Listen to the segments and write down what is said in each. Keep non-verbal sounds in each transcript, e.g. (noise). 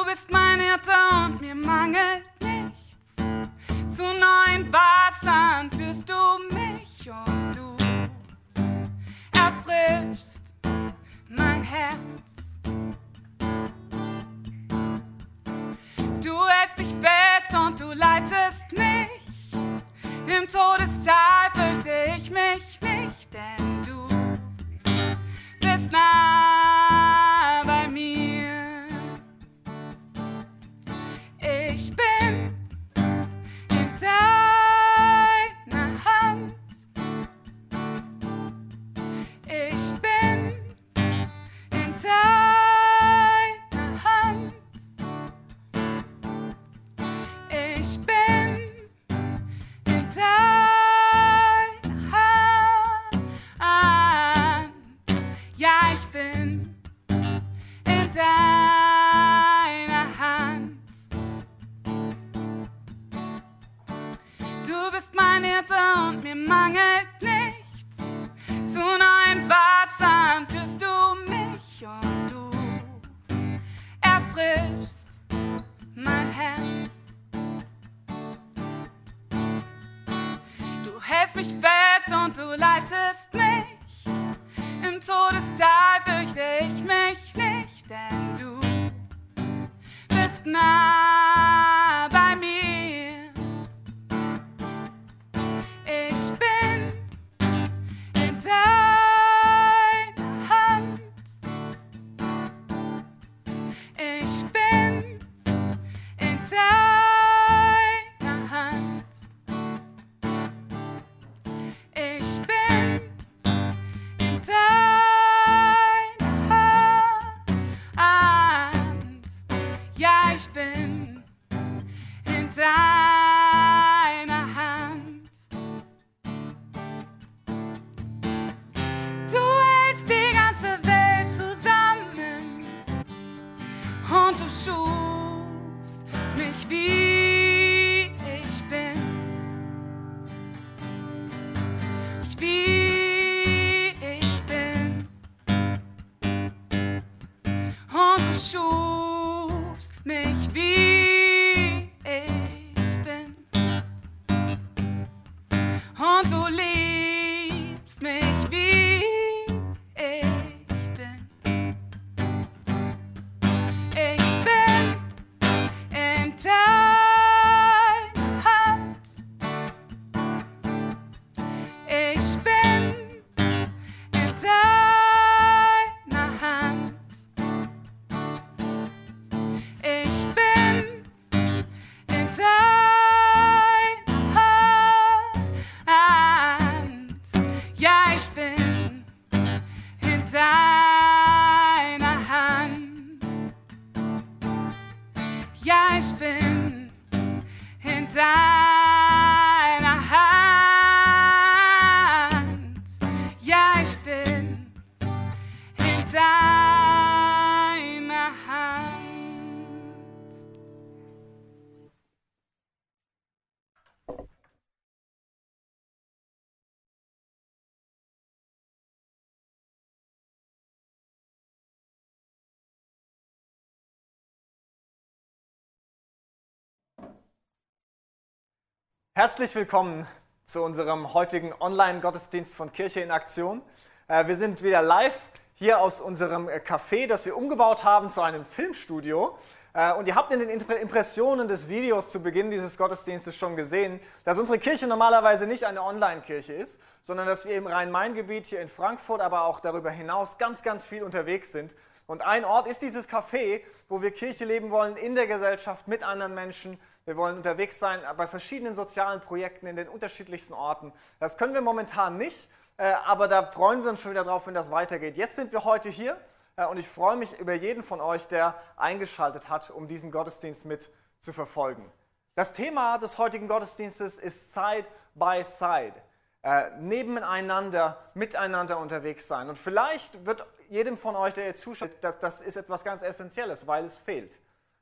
Du bist mein Hirte und mir mangelt nichts. Zu neuen Wassern führst du mich und du erfrischst mein Herz. Du hältst mich fest und du leitest mich. Im Todestal fürchte ich mich Hirte und mir mangelt nichts. Zu neuen Wassern führst du mich und du erfrischst mein Herz. Du hältst mich fest und du leitest mich. Im Todestal fürchte ich mich nicht, denn du bist nah in Herzlich willkommen zu unserem heutigen Online-Gottesdienst von Kirche in Aktion. Äh, Wir sind wieder live hier aus unserem äh, Café, das wir umgebaut haben zu einem Filmstudio. Äh, Und ihr habt in den Impre- Impressionen des Videos zu Beginn dieses Gottesdienstes schon gesehen, dass unsere Kirche normalerweise nicht eine Online-Kirche ist, sondern dass wir im Rhein-Main-Gebiet hier in Frankfurt, aber auch darüber hinaus ganz, ganz viel unterwegs sind. Und ein Ort ist dieses Café, wo wir Kirche leben wollen in der Gesellschaft mit anderen Menschen. Wir wollen unterwegs sein bei verschiedenen sozialen Projekten in den unterschiedlichsten Orten. Das können wir momentan nicht, äh, aber da freuen wir uns schon wieder drauf, wenn das weitergeht. Jetzt sind wir heute hier äh, und ich freue mich über jeden von euch, der eingeschaltet hat, um diesen Gottesdienst mit zu verfolgen. Das Thema des heutigen Gottesdienstes ist Side by Side. Äh, nebeneinander, miteinander unterwegs sein. Und vielleicht wird jedem von euch, der hier zuschaut, das, das ist etwas ganz Essentielles, weil es fehlt.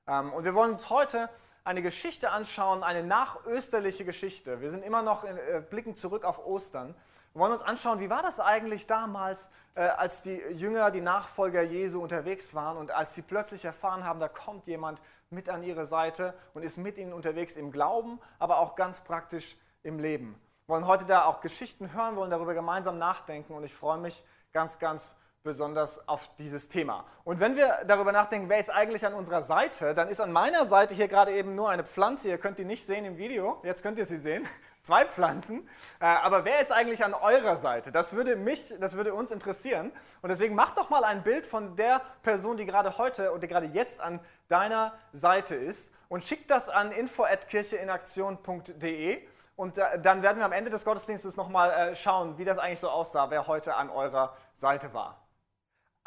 Ähm, und wir wollen uns heute eine Geschichte anschauen, eine nachösterliche Geschichte. Wir sind immer noch in, äh, blicken zurück auf Ostern, Wir wollen uns anschauen, wie war das eigentlich damals, äh, als die Jünger, die Nachfolger Jesu unterwegs waren und als sie plötzlich erfahren haben, da kommt jemand mit an ihre Seite und ist mit ihnen unterwegs im Glauben, aber auch ganz praktisch im Leben. Wir wollen heute da auch Geschichten hören, wollen darüber gemeinsam nachdenken und ich freue mich ganz, ganz besonders auf dieses Thema. Und wenn wir darüber nachdenken, wer ist eigentlich an unserer Seite, dann ist an meiner Seite hier gerade eben nur eine Pflanze. Ihr könnt die nicht sehen im Video, jetzt könnt ihr sie sehen. (laughs) Zwei Pflanzen. Äh, aber wer ist eigentlich an eurer Seite? Das würde mich, das würde uns interessieren. Und deswegen macht doch mal ein Bild von der Person, die gerade heute oder gerade jetzt an deiner Seite ist und schickt das an info@kircheinaktion.de. Und äh, dann werden wir am Ende des Gottesdienstes nochmal äh, schauen, wie das eigentlich so aussah, wer heute an eurer Seite war.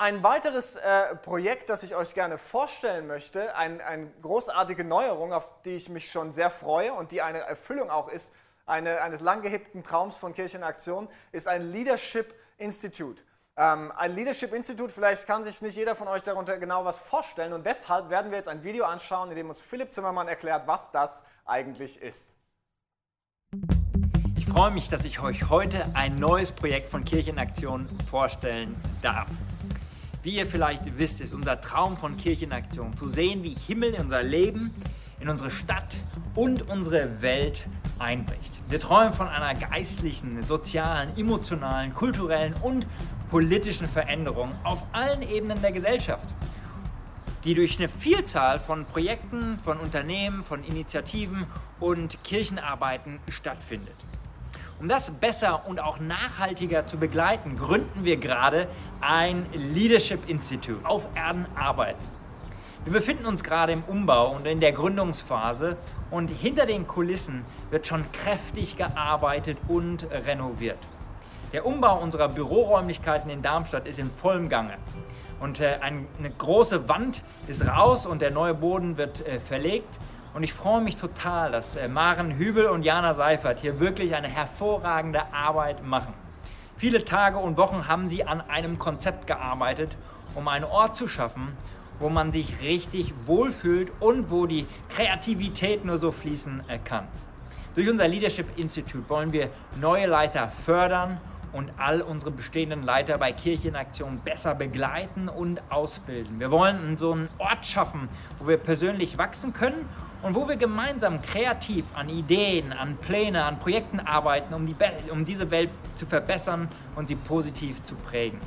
Ein weiteres äh, Projekt, das ich euch gerne vorstellen möchte, ein, eine großartige Neuerung, auf die ich mich schon sehr freue und die eine Erfüllung auch ist, eine, eines lang gehegten Traums von Kirchenaktion, ist ein Leadership Institute. Ähm, ein Leadership Institute, vielleicht kann sich nicht jeder von euch darunter genau was vorstellen und deshalb werden wir jetzt ein Video anschauen, in dem uns Philipp Zimmermann erklärt, was das eigentlich ist. Ich freue mich, dass ich euch heute ein neues Projekt von Kirchenaktion vorstellen darf. Wie ihr vielleicht wisst, ist unser Traum von Kirchenaktion zu sehen, wie Himmel in unser Leben, in unsere Stadt und unsere Welt einbricht. Wir träumen von einer geistlichen, sozialen, emotionalen, kulturellen und politischen Veränderung auf allen Ebenen der Gesellschaft die durch eine Vielzahl von Projekten, von Unternehmen, von Initiativen und Kirchenarbeiten stattfindet. Um das besser und auch nachhaltiger zu begleiten, gründen wir gerade ein Leadership Institute auf Erden arbeiten. Wir befinden uns gerade im Umbau und in der Gründungsphase und hinter den Kulissen wird schon kräftig gearbeitet und renoviert. Der Umbau unserer Büroräumlichkeiten in Darmstadt ist in vollem Gange. Und äh, eine große Wand ist raus und der neue Boden wird äh, verlegt. Und ich freue mich total, dass äh, Maren Hübel und Jana Seifert hier wirklich eine hervorragende Arbeit machen. Viele Tage und Wochen haben sie an einem Konzept gearbeitet, um einen Ort zu schaffen, wo man sich richtig wohlfühlt und wo die Kreativität nur so fließen äh, kann. Durch unser Leadership Institute wollen wir neue Leiter fördern und all unsere bestehenden Leiter bei Kirchenaktionen besser begleiten und ausbilden. Wir wollen so einen Ort schaffen, wo wir persönlich wachsen können und wo wir gemeinsam kreativ an Ideen, an Pläne, an Projekten arbeiten, um, die, um diese Welt zu verbessern und sie positiv zu prägen.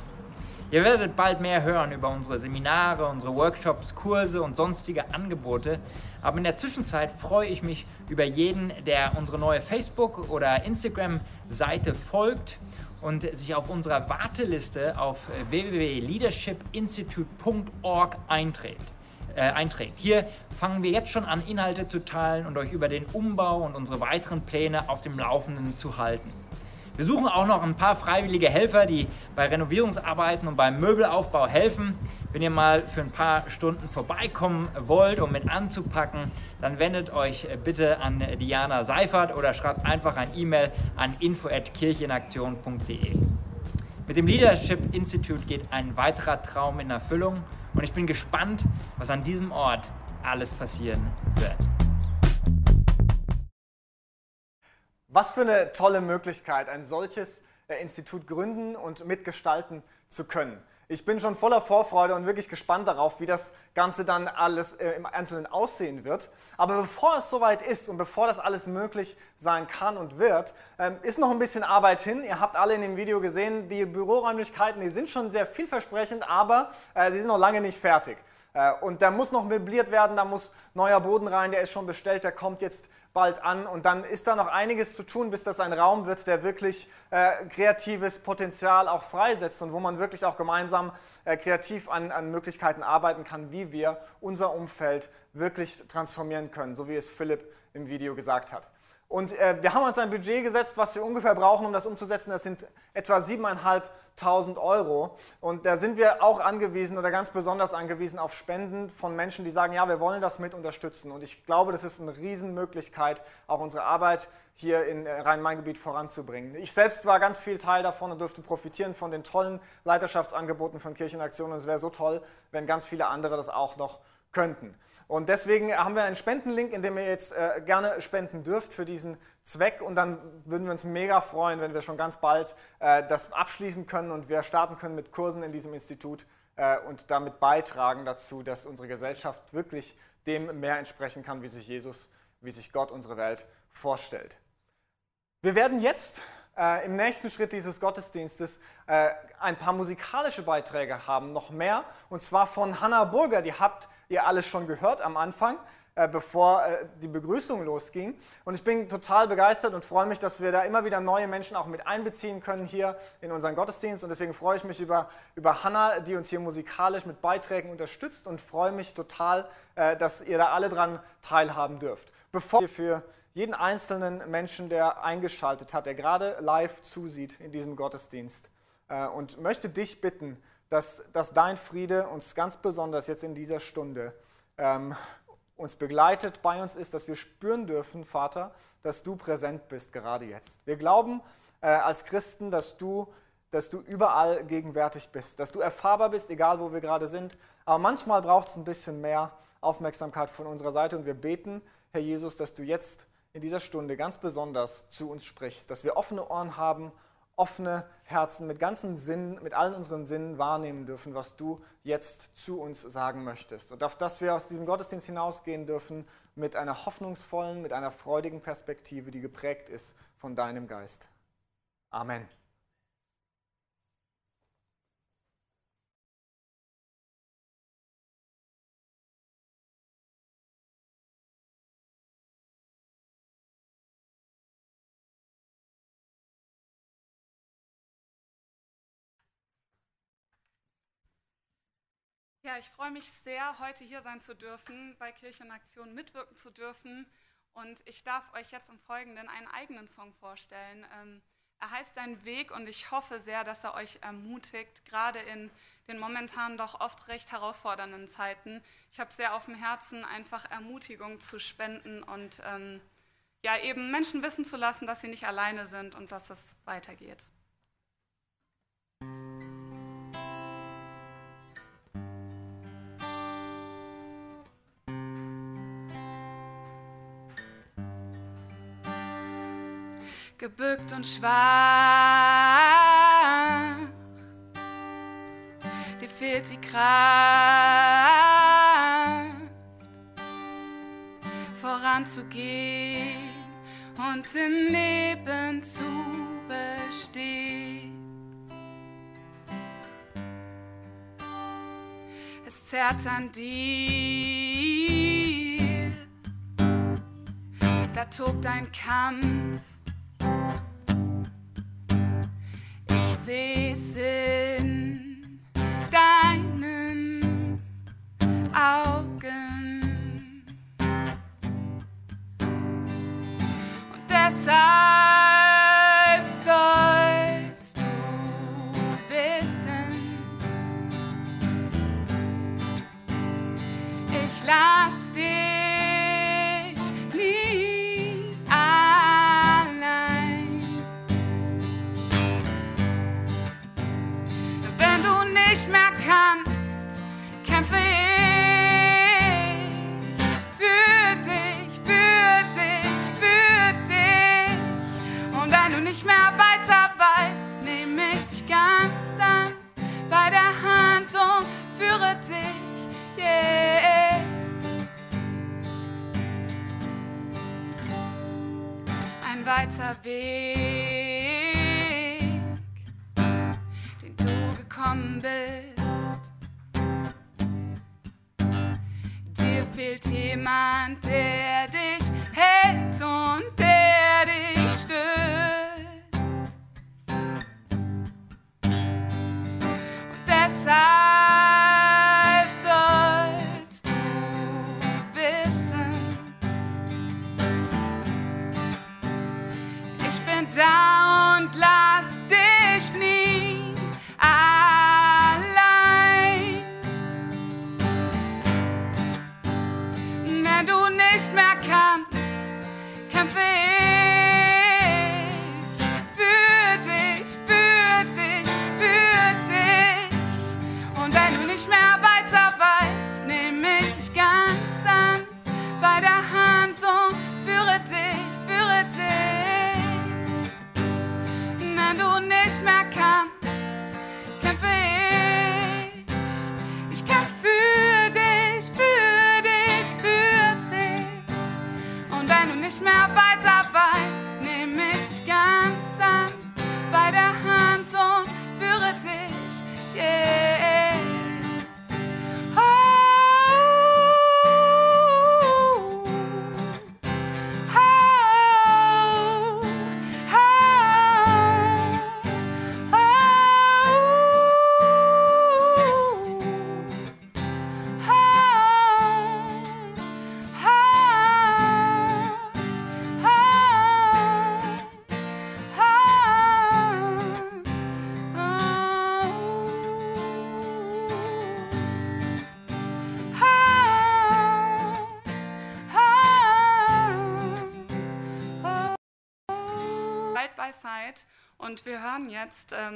Ihr werdet bald mehr hören über unsere Seminare, unsere Workshops, Kurse und sonstige Angebote. Aber in der Zwischenzeit freue ich mich über jeden, der unsere neue Facebook- oder Instagram-Seite folgt und sich auf unserer Warteliste auf äh, www.leadershipinstitute.org einträgt. Äh, einträgt. Hier fangen wir jetzt schon an, Inhalte zu teilen und euch über den Umbau und unsere weiteren Pläne auf dem Laufenden zu halten. Wir suchen auch noch ein paar freiwillige Helfer, die bei Renovierungsarbeiten und beim Möbelaufbau helfen. Wenn ihr mal für ein paar Stunden vorbeikommen wollt, um mit anzupacken, dann wendet euch bitte an Diana Seifert oder schreibt einfach ein E-Mail an info@kirchenaktion.de. Mit dem Leadership Institute geht ein weiterer Traum in Erfüllung und ich bin gespannt, was an diesem Ort alles passieren wird. Was für eine tolle Möglichkeit, ein solches äh, Institut gründen und mitgestalten zu können. Ich bin schon voller Vorfreude und wirklich gespannt darauf, wie das Ganze dann alles äh, im Einzelnen aussehen wird. Aber bevor es soweit ist und bevor das alles möglich sein kann und wird, ähm, ist noch ein bisschen Arbeit hin. Ihr habt alle in dem Video gesehen, die Büroräumlichkeiten, die sind schon sehr vielversprechend, aber äh, sie sind noch lange nicht fertig. Äh, und da muss noch möbliert werden, da muss neuer Boden rein, der ist schon bestellt, der kommt jetzt bald an und dann ist da noch einiges zu tun, bis das ein Raum wird, der wirklich äh, kreatives Potenzial auch freisetzt und wo man wirklich auch gemeinsam äh, kreativ an, an Möglichkeiten arbeiten kann, wie wir unser Umfeld wirklich transformieren können, so wie es Philipp im Video gesagt hat. Und äh, wir haben uns ein Budget gesetzt, was wir ungefähr brauchen, um das umzusetzen. Das sind etwa 7.500 Euro. Und da sind wir auch angewiesen oder ganz besonders angewiesen auf Spenden von Menschen, die sagen, ja, wir wollen das mit unterstützen. Und ich glaube, das ist eine Riesenmöglichkeit, auch unsere Arbeit hier in äh, Rhein-Main-Gebiet voranzubringen. Ich selbst war ganz viel Teil davon und durfte profitieren von den tollen Leiterschaftsangeboten von Kirchenaktionen. Und es wäre so toll, wenn ganz viele andere das auch noch könnten. Und deswegen haben wir einen Spendenlink, in dem ihr jetzt äh, gerne spenden dürft für diesen Zweck. Und dann würden wir uns mega freuen, wenn wir schon ganz bald äh, das abschließen können und wir starten können mit Kursen in diesem Institut äh, und damit beitragen dazu, dass unsere Gesellschaft wirklich dem mehr entsprechen kann, wie sich Jesus, wie sich Gott unsere Welt vorstellt. Wir werden jetzt äh, im nächsten Schritt dieses Gottesdienstes äh, ein paar musikalische Beiträge haben, noch mehr, und zwar von Hannah Burger, die habt ihr alles schon gehört am Anfang, äh, bevor äh, die Begrüßung losging. Und ich bin total begeistert und freue mich, dass wir da immer wieder neue Menschen auch mit einbeziehen können hier in unseren Gottesdienst. Und deswegen freue ich mich über, über Hannah, die uns hier musikalisch mit Beiträgen unterstützt und freue mich total, äh, dass ihr da alle dran teilhaben dürft. Bevor wir für jeden einzelnen Menschen, der eingeschaltet hat, der gerade live zusieht in diesem Gottesdienst äh, und möchte dich bitten, dass, dass dein Friede uns ganz besonders jetzt in dieser Stunde ähm, uns begleitet, bei uns ist, dass wir spüren dürfen, Vater, dass du präsent bist gerade jetzt. Wir glauben äh, als Christen, dass du, dass du überall gegenwärtig bist, dass du erfahrbar bist, egal wo wir gerade sind. Aber manchmal braucht es ein bisschen mehr Aufmerksamkeit von unserer Seite und wir beten, Herr Jesus, dass du jetzt in dieser Stunde ganz besonders zu uns sprichst, dass wir offene Ohren haben, offene Herzen mit ganzen Sinnen, mit allen unseren Sinnen wahrnehmen dürfen, was du jetzt zu uns sagen möchtest. Und auf dass wir aus diesem Gottesdienst hinausgehen dürfen mit einer hoffnungsvollen, mit einer freudigen Perspektive, die geprägt ist von deinem Geist. Amen. Ja, ich freue mich sehr, heute hier sein zu dürfen, bei Kirchenaktion mitwirken zu dürfen. Und ich darf euch jetzt im Folgenden einen eigenen Song vorstellen. Ähm, er heißt Dein Weg und ich hoffe sehr, dass er euch ermutigt, gerade in den momentan doch oft recht herausfordernden Zeiten. Ich habe sehr auf dem Herzen, einfach Ermutigung zu spenden und ähm, ja, eben Menschen wissen zu lassen, dass sie nicht alleine sind und dass es weitergeht. Gebückt und schwach. Dir fehlt die Kraft, voranzugehen und im Leben zu bestehen. Es zerrt an dir, da tobt ein Kampf seh's in weiter Weg, den du gekommen bist. Dir fehlt jemand, der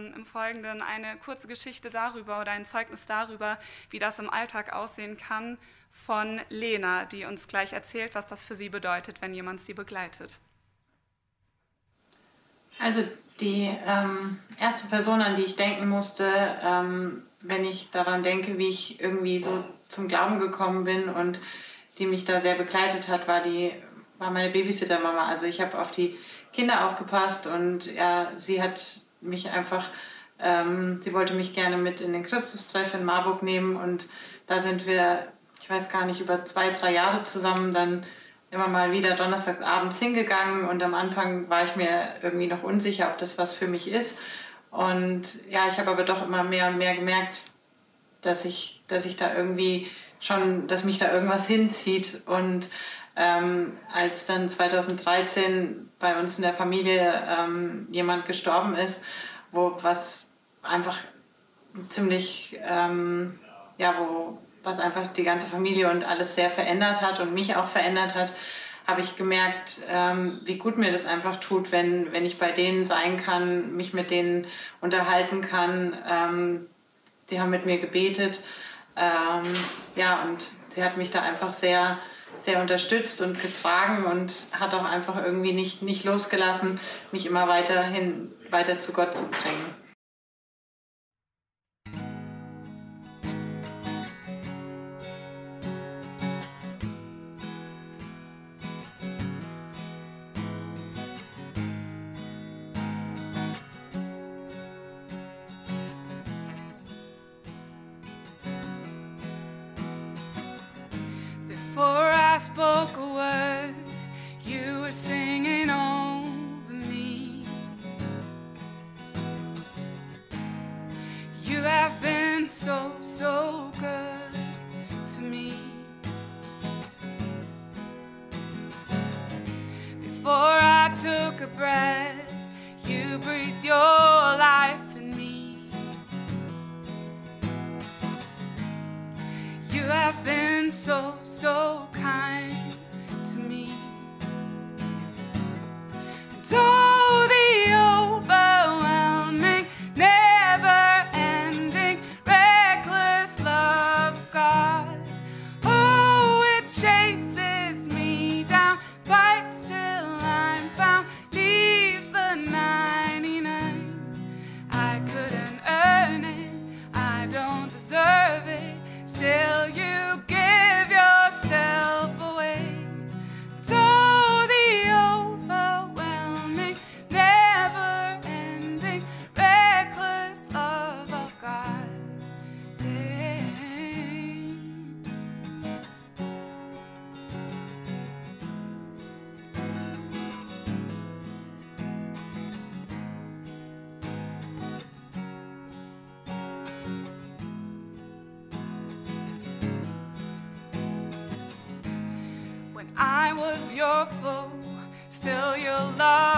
ähm, im Folgenden eine kurze Geschichte darüber oder ein Zeugnis darüber, wie das im Alltag aussehen kann von Lena, die uns gleich erzählt, was das für sie bedeutet, wenn jemand sie begleitet. Also die ähm, erste Person, an die ich denken musste, ähm, wenn ich daran denke, wie ich irgendwie so zum Glauben gekommen bin und die mich da sehr begleitet hat, war die war meine Babysitter-Mama. Also ich habe auf die Kinder aufgepasst und ja, sie hat mich einfach, ähm, sie wollte mich gerne mit in den Christustreff in Marburg nehmen und da sind wir, ich weiß gar nicht, über zwei, drei Jahre zusammen dann immer mal wieder donnerstags abends hingegangen und am Anfang war ich mir irgendwie noch unsicher, ob das was für mich ist. Und ja, ich habe aber doch immer mehr und mehr gemerkt, dass ich, dass ich da irgendwie schon, dass mich da irgendwas hinzieht und ähm, als dann 2013 bei uns in der Familie ähm, jemand gestorben ist, wo was einfach ziemlich, ähm, ja, wo was einfach die ganze Familie und alles sehr verändert hat und mich auch verändert hat, habe ich gemerkt, ähm, wie gut mir das einfach tut, wenn, wenn ich bei denen sein kann, mich mit denen unterhalten kann. Ähm, die haben mit mir gebetet. Ähm, ja, und sie hat mich da einfach sehr sehr unterstützt und getragen und hat auch einfach irgendwie nicht, nicht losgelassen, mich immer weiterhin weiter zu Gott zu bringen. I was your foe, still your love.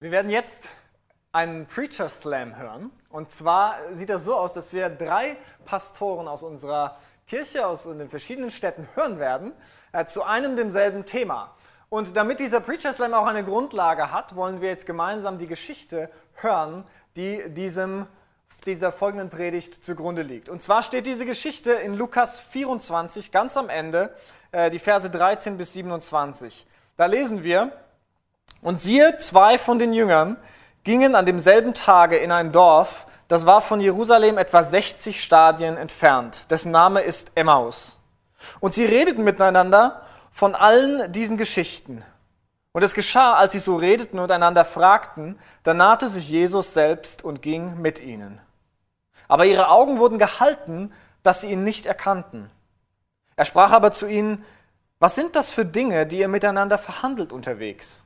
Wir werden jetzt einen Preacher Slam hören. Und zwar sieht das so aus, dass wir drei Pastoren aus unserer Kirche, aus den verschiedenen Städten hören werden, äh, zu einem demselben Thema. Und damit dieser Preacher Slam auch eine Grundlage hat, wollen wir jetzt gemeinsam die Geschichte hören, die diesem, dieser folgenden Predigt zugrunde liegt. Und zwar steht diese Geschichte in Lukas 24 ganz am Ende, äh, die Verse 13 bis 27. Da lesen wir, und siehe, zwei von den Jüngern gingen an demselben Tage in ein Dorf, das war von Jerusalem etwa 60 Stadien entfernt, dessen Name ist Emmaus. Und sie redeten miteinander von allen diesen Geschichten. Und es geschah, als sie so redeten und einander fragten, da nahte sich Jesus selbst und ging mit ihnen. Aber ihre Augen wurden gehalten, dass sie ihn nicht erkannten. Er sprach aber zu ihnen, was sind das für Dinge, die ihr miteinander verhandelt unterwegs?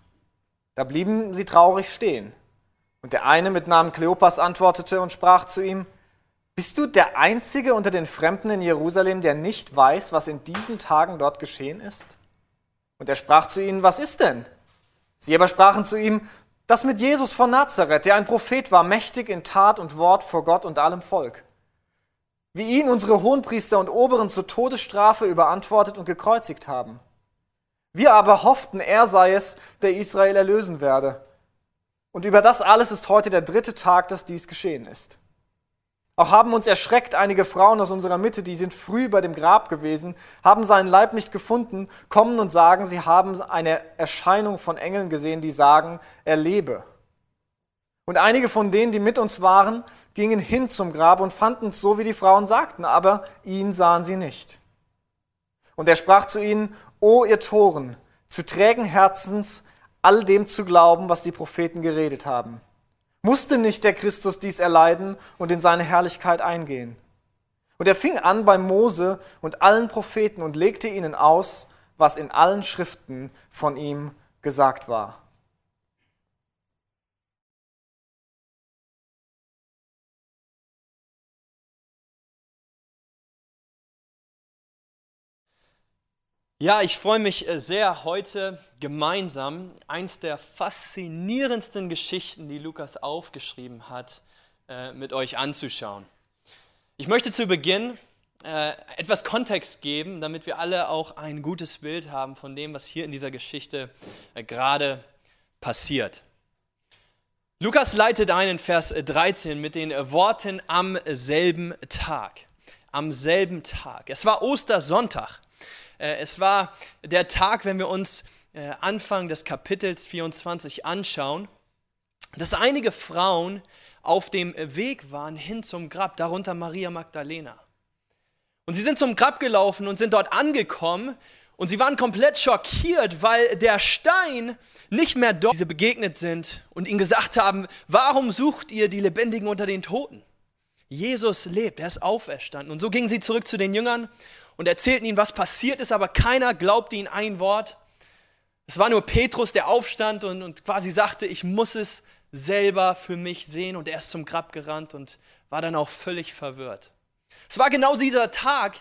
Da blieben sie traurig stehen. Und der eine mit Namen Kleopas antwortete und sprach zu ihm, Bist du der Einzige unter den Fremden in Jerusalem, der nicht weiß, was in diesen Tagen dort geschehen ist? Und er sprach zu ihnen, Was ist denn? Sie aber sprachen zu ihm, Das mit Jesus von Nazareth, der ein Prophet war, mächtig in Tat und Wort vor Gott und allem Volk. Wie ihn unsere Hohenpriester und Oberen zur Todesstrafe überantwortet und gekreuzigt haben. Wir aber hofften, er sei es, der Israel erlösen werde. Und über das alles ist heute der dritte Tag, dass dies geschehen ist. Auch haben uns erschreckt einige Frauen aus unserer Mitte, die sind früh bei dem Grab gewesen, haben seinen Leib nicht gefunden, kommen und sagen, sie haben eine Erscheinung von Engeln gesehen, die sagen, er lebe. Und einige von denen, die mit uns waren, gingen hin zum Grab und fanden es so, wie die Frauen sagten, aber ihn sahen sie nicht. Und er sprach zu ihnen, O ihr Toren, zu trägen Herzens, all dem zu glauben, was die Propheten geredet haben. Musste nicht der Christus dies erleiden und in seine Herrlichkeit eingehen? Und er fing an bei Mose und allen Propheten und legte ihnen aus, was in allen Schriften von ihm gesagt war. Ja, ich freue mich äh, sehr, heute gemeinsam eins der faszinierendsten Geschichten, die Lukas aufgeschrieben hat, äh, mit euch anzuschauen. Ich möchte zu Beginn äh, etwas Kontext geben, damit wir alle auch ein gutes Bild haben von dem, was hier in dieser Geschichte gerade passiert. Lukas leitet ein in Vers 13 mit den Worten am selben Tag. Am selben Tag. Es war Ostersonntag. Äh, es war der Tag, wenn wir uns äh, Anfang des Kapitels 24 anschauen, dass einige Frauen auf dem Weg waren hin zum Grab, darunter Maria Magdalena. Und sie sind zum Grab gelaufen und sind dort angekommen und sie waren komplett schockiert, weil der Stein nicht mehr dort sie begegnet sind und ihnen gesagt haben, warum sucht ihr die Lebendigen unter den Toten? Jesus lebt, er ist auferstanden. Und so gingen sie zurück zu den Jüngern und erzählten ihnen, was passiert ist, aber keiner glaubte ihnen ein Wort. Es war nur Petrus, der aufstand und, und quasi sagte, ich muss es selber für mich sehen. Und er ist zum Grab gerannt und war dann auch völlig verwirrt. Es war genau dieser Tag,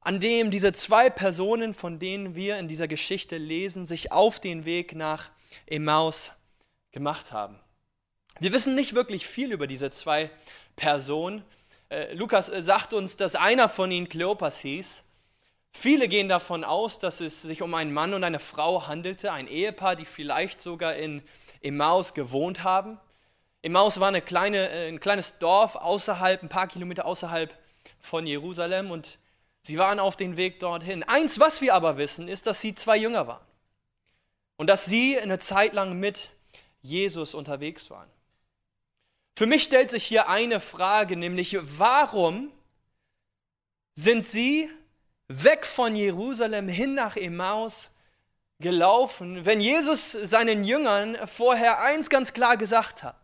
an dem diese zwei Personen, von denen wir in dieser Geschichte lesen, sich auf den Weg nach Emmaus gemacht haben. Wir wissen nicht wirklich viel über diese zwei Personen. Äh, Lukas äh, sagt uns, dass einer von ihnen Kleopas hieß. Viele gehen davon aus, dass es sich um einen Mann und eine Frau handelte, ein Ehepaar, die vielleicht sogar in Emmaus gewohnt haben. Emmaus war eine kleine, äh, ein kleines Dorf außerhalb, ein paar Kilometer außerhalb von Jerusalem und Sie waren auf dem Weg dorthin. Eins, was wir aber wissen, ist, dass sie zwei Jünger waren. Und dass sie eine Zeit lang mit Jesus unterwegs waren. Für mich stellt sich hier eine Frage, nämlich warum sind sie weg von Jerusalem hin nach Emmaus gelaufen, wenn Jesus seinen Jüngern vorher eins ganz klar gesagt hat.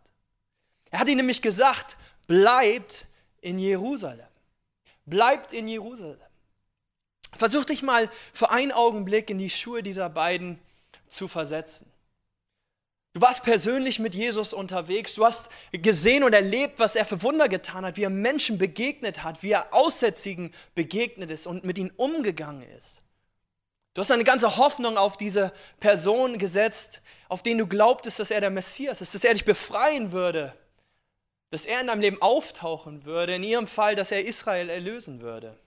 Er hat ihnen nämlich gesagt, bleibt in Jerusalem. Bleibt in Jerusalem. Versuch dich mal für einen Augenblick in die Schuhe dieser beiden zu versetzen. Du warst persönlich mit Jesus unterwegs, du hast gesehen und erlebt, was er für Wunder getan hat, wie er Menschen begegnet hat, wie er Aussätzigen begegnet ist und mit ihnen umgegangen ist. Du hast eine ganze Hoffnung auf diese Person gesetzt, auf den du glaubtest, dass er der Messias ist, dass er dich befreien würde, dass er in deinem Leben auftauchen würde, in ihrem Fall, dass er Israel erlösen würde.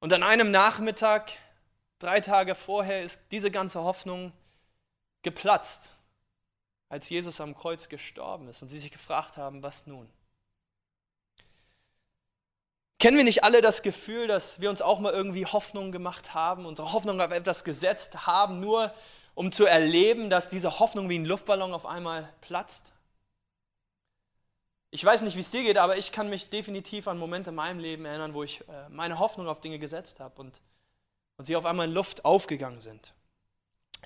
Und an einem Nachmittag, drei Tage vorher, ist diese ganze Hoffnung geplatzt, als Jesus am Kreuz gestorben ist und sie sich gefragt haben, was nun? Kennen wir nicht alle das Gefühl, dass wir uns auch mal irgendwie Hoffnung gemacht haben, unsere Hoffnung auf etwas gesetzt haben, nur um zu erleben, dass diese Hoffnung wie ein Luftballon auf einmal platzt? Ich weiß nicht, wie es dir geht, aber ich kann mich definitiv an Momente in meinem Leben erinnern, wo ich äh, meine Hoffnung auf Dinge gesetzt habe und, und sie auf einmal in Luft aufgegangen sind.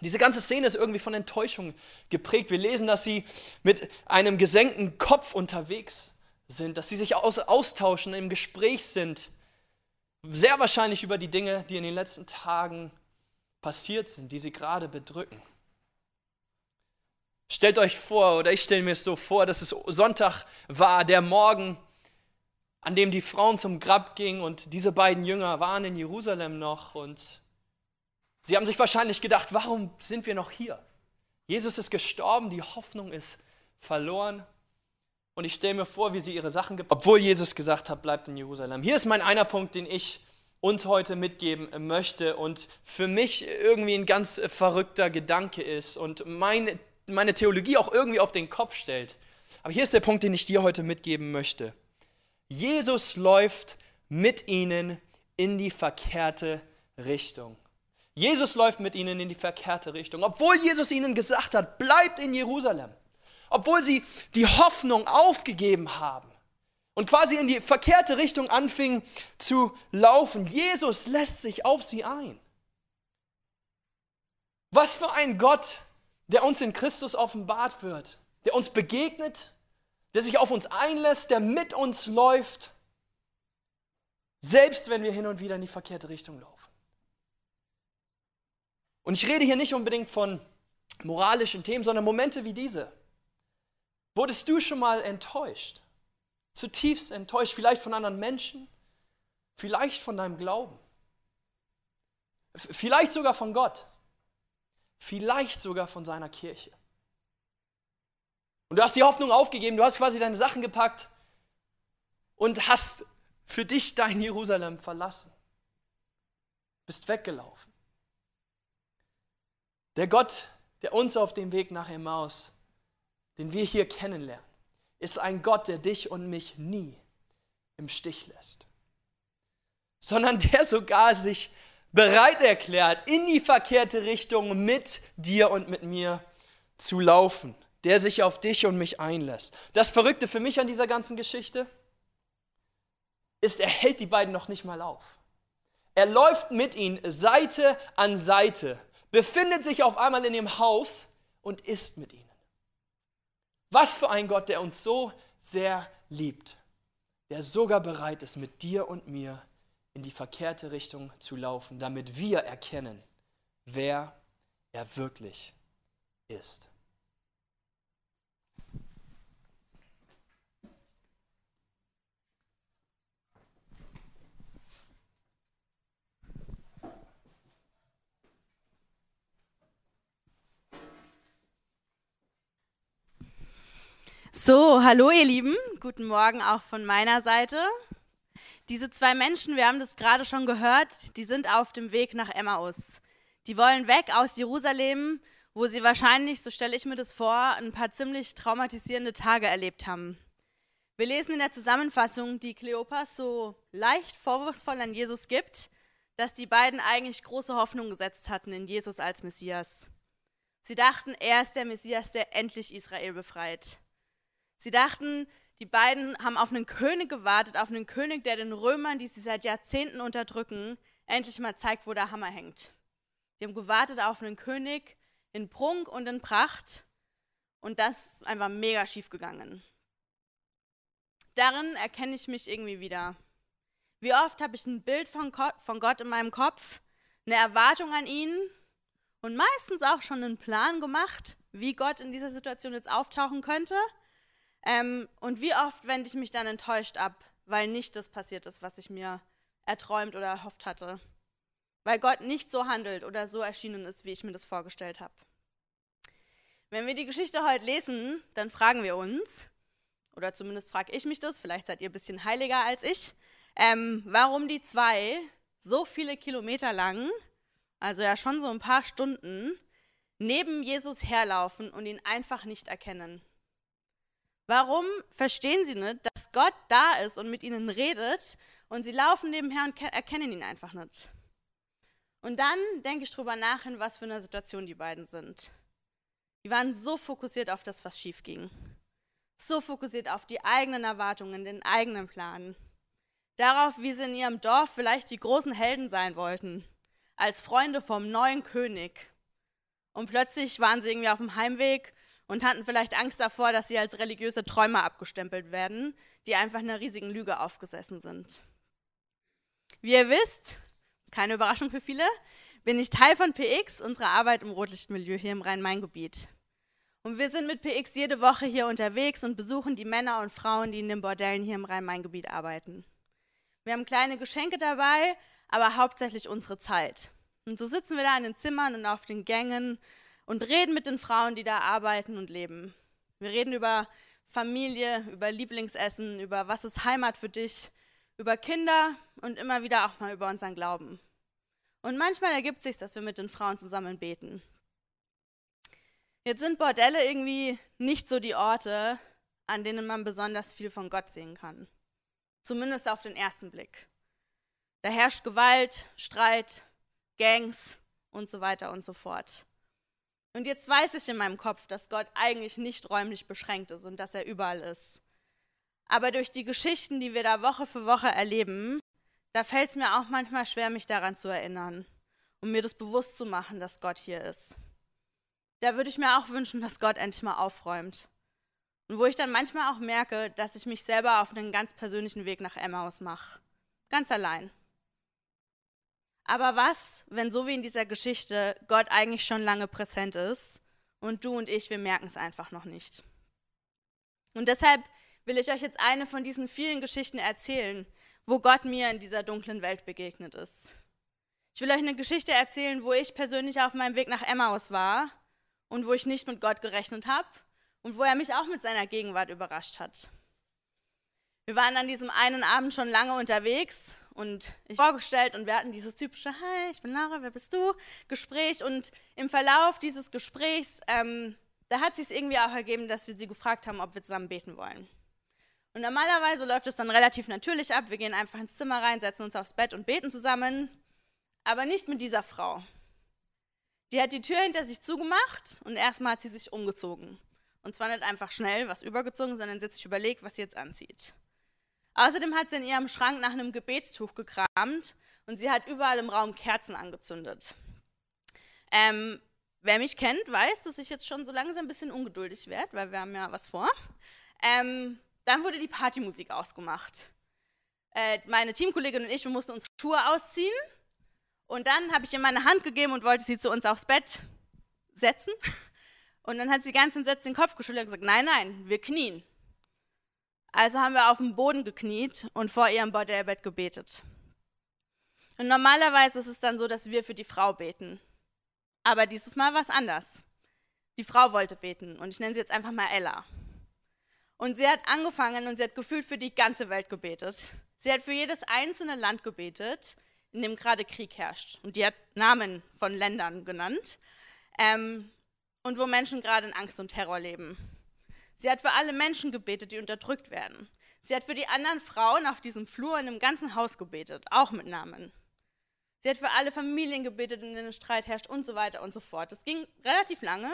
Diese ganze Szene ist irgendwie von Enttäuschung geprägt. Wir lesen, dass sie mit einem gesenkten Kopf unterwegs sind, dass sie sich aus, austauschen, im Gespräch sind. Sehr wahrscheinlich über die Dinge, die in den letzten Tagen passiert sind, die sie gerade bedrücken. Stellt euch vor, oder ich stelle mir es so vor, dass es Sonntag war, der Morgen, an dem die Frauen zum Grab gingen und diese beiden Jünger waren in Jerusalem noch und sie haben sich wahrscheinlich gedacht, warum sind wir noch hier? Jesus ist gestorben, die Hoffnung ist verloren. Und ich stelle mir vor, wie sie ihre Sachen gepackt obwohl Jesus gesagt hat, bleibt in Jerusalem. Hier ist mein einer Punkt, den ich uns heute mitgeben möchte und für mich irgendwie ein ganz verrückter Gedanke ist und mein meine Theologie auch irgendwie auf den Kopf stellt. Aber hier ist der Punkt, den ich dir heute mitgeben möchte. Jesus läuft mit ihnen in die verkehrte Richtung. Jesus läuft mit ihnen in die verkehrte Richtung. Obwohl Jesus ihnen gesagt hat, bleibt in Jerusalem. Obwohl sie die Hoffnung aufgegeben haben und quasi in die verkehrte Richtung anfingen zu laufen. Jesus lässt sich auf sie ein. Was für ein Gott der uns in Christus offenbart wird, der uns begegnet, der sich auf uns einlässt, der mit uns läuft, selbst wenn wir hin und wieder in die verkehrte Richtung laufen. Und ich rede hier nicht unbedingt von moralischen Themen, sondern Momente wie diese. Wurdest du schon mal enttäuscht? Zutiefst enttäuscht, vielleicht von anderen Menschen, vielleicht von deinem Glauben, vielleicht sogar von Gott vielleicht sogar von seiner Kirche. Und du hast die Hoffnung aufgegeben, du hast quasi deine Sachen gepackt und hast für dich dein Jerusalem verlassen. Bist weggelaufen. Der Gott, der uns auf dem Weg nach Emmaus, den wir hier kennenlernen, ist ein Gott, der dich und mich nie im Stich lässt, sondern der sogar sich bereit erklärt, in die verkehrte Richtung mit dir und mit mir zu laufen, der sich auf dich und mich einlässt. Das Verrückte für mich an dieser ganzen Geschichte ist, er hält die beiden noch nicht mal auf. Er läuft mit ihnen Seite an Seite, befindet sich auf einmal in dem Haus und ist mit ihnen. Was für ein Gott, der uns so sehr liebt, der sogar bereit ist, mit dir und mir in die verkehrte Richtung zu laufen, damit wir erkennen, wer er wirklich ist. So, hallo ihr Lieben, guten Morgen auch von meiner Seite. Diese zwei Menschen, wir haben das gerade schon gehört, die sind auf dem Weg nach Emmaus. Die wollen weg aus Jerusalem, wo sie wahrscheinlich, so stelle ich mir das vor, ein paar ziemlich traumatisierende Tage erlebt haben. Wir lesen in der Zusammenfassung, die Kleopas so leicht vorwurfsvoll an Jesus gibt, dass die beiden eigentlich große Hoffnung gesetzt hatten in Jesus als Messias. Sie dachten, er ist der Messias, der endlich Israel befreit. Sie dachten, die beiden haben auf einen König gewartet, auf einen König, der den Römern, die sie seit Jahrzehnten unterdrücken, endlich mal zeigt, wo der Hammer hängt. Die haben gewartet auf einen König in Prunk und in Pracht und das ist einfach mega schief gegangen. Darin erkenne ich mich irgendwie wieder. Wie oft habe ich ein Bild von Gott in meinem Kopf, eine Erwartung an ihn und meistens auch schon einen Plan gemacht, wie Gott in dieser Situation jetzt auftauchen könnte ähm, und wie oft wende ich mich dann enttäuscht ab, weil nicht das passiert ist, was ich mir erträumt oder erhofft hatte. Weil Gott nicht so handelt oder so erschienen ist, wie ich mir das vorgestellt habe. Wenn wir die Geschichte heute lesen, dann fragen wir uns, oder zumindest frage ich mich das, vielleicht seid ihr ein bisschen heiliger als ich, ähm, warum die zwei so viele Kilometer lang, also ja schon so ein paar Stunden, neben Jesus herlaufen und ihn einfach nicht erkennen. Warum verstehen sie nicht, dass Gott da ist und mit ihnen redet und sie laufen nebenher und erkennen ihn einfach nicht? Und dann denke ich drüber nach, in was für einer Situation die beiden sind. Die waren so fokussiert auf das, was schief ging. So fokussiert auf die eigenen Erwartungen, den eigenen Plan. Darauf, wie sie in ihrem Dorf vielleicht die großen Helden sein wollten. Als Freunde vom neuen König. Und plötzlich waren sie irgendwie auf dem Heimweg und hatten vielleicht Angst davor, dass sie als religiöse Träumer abgestempelt werden, die einfach einer riesigen Lüge aufgesessen sind. Wie ihr wisst, ist keine Überraschung für viele, bin ich Teil von PX, unserer Arbeit im Rotlichtmilieu hier im Rhein-Main-Gebiet. Und wir sind mit PX jede Woche hier unterwegs und besuchen die Männer und Frauen, die in den Bordellen hier im Rhein-Main-Gebiet arbeiten. Wir haben kleine Geschenke dabei, aber hauptsächlich unsere Zeit. Und so sitzen wir da in den Zimmern und auf den Gängen und reden mit den Frauen, die da arbeiten und leben. Wir reden über Familie, über Lieblingsessen, über was ist Heimat für dich, über Kinder und immer wieder auch mal über unseren Glauben. Und manchmal ergibt sich, dass wir mit den Frauen zusammen beten. Jetzt sind Bordelle irgendwie nicht so die Orte, an denen man besonders viel von Gott sehen kann. Zumindest auf den ersten Blick. Da herrscht Gewalt, Streit, Gangs und so weiter und so fort. Und jetzt weiß ich in meinem Kopf, dass Gott eigentlich nicht räumlich beschränkt ist und dass er überall ist. Aber durch die Geschichten, die wir da Woche für Woche erleben, da fällt es mir auch manchmal schwer, mich daran zu erinnern und mir das bewusst zu machen, dass Gott hier ist. Da würde ich mir auch wünschen, dass Gott endlich mal aufräumt. Und wo ich dann manchmal auch merke, dass ich mich selber auf einen ganz persönlichen Weg nach Emmaus mache. Ganz allein. Aber was, wenn so wie in dieser Geschichte Gott eigentlich schon lange präsent ist und du und ich, wir merken es einfach noch nicht? Und deshalb will ich euch jetzt eine von diesen vielen Geschichten erzählen, wo Gott mir in dieser dunklen Welt begegnet ist. Ich will euch eine Geschichte erzählen, wo ich persönlich auf meinem Weg nach Emmaus war und wo ich nicht mit Gott gerechnet habe und wo er mich auch mit seiner Gegenwart überrascht hat. Wir waren an diesem einen Abend schon lange unterwegs und ich vorgestellt und wir hatten dieses typische Hi, ich bin Lara, wer bist du? Gespräch und im Verlauf dieses Gesprächs, ähm, da hat sich irgendwie auch ergeben, dass wir sie gefragt haben, ob wir zusammen beten wollen. Und normalerweise läuft es dann relativ natürlich ab. Wir gehen einfach ins Zimmer rein, setzen uns aufs Bett und beten zusammen. Aber nicht mit dieser Frau. Die hat die Tür hinter sich zugemacht und erstmal hat sie sich umgezogen. Und zwar nicht einfach schnell was übergezogen, sondern sie hat sich überlegt, was sie jetzt anzieht. Außerdem hat sie in ihrem Schrank nach einem Gebetstuch gekramt und sie hat überall im Raum Kerzen angezündet. Ähm, wer mich kennt, weiß, dass ich jetzt schon so langsam ein bisschen ungeduldig werde, weil wir haben ja was vor. Ähm, dann wurde die Partymusik ausgemacht. Äh, meine Teamkollegin und ich, wir mussten uns Schuhe ausziehen. Und dann habe ich ihr meine Hand gegeben und wollte sie zu uns aufs Bett setzen. Und dann hat sie ganz entsetzt den Kopf geschüttelt und gesagt, nein, nein, wir knien. Also haben wir auf dem Boden gekniet und vor ihrem Bordellbett gebetet. Und normalerweise ist es dann so, dass wir für die Frau beten. Aber dieses Mal war es anders. Die Frau wollte beten und ich nenne sie jetzt einfach mal Ella. Und sie hat angefangen und sie hat gefühlt für die ganze Welt gebetet. Sie hat für jedes einzelne Land gebetet, in dem gerade Krieg herrscht. Und die hat Namen von Ländern genannt. Ähm, und wo Menschen gerade in Angst und Terror leben. Sie hat für alle Menschen gebetet, die unterdrückt werden. Sie hat für die anderen Frauen auf diesem Flur in dem ganzen Haus gebetet, auch mit Namen. Sie hat für alle Familien gebetet, in denen Streit herrscht und so weiter und so fort. Das ging relativ lange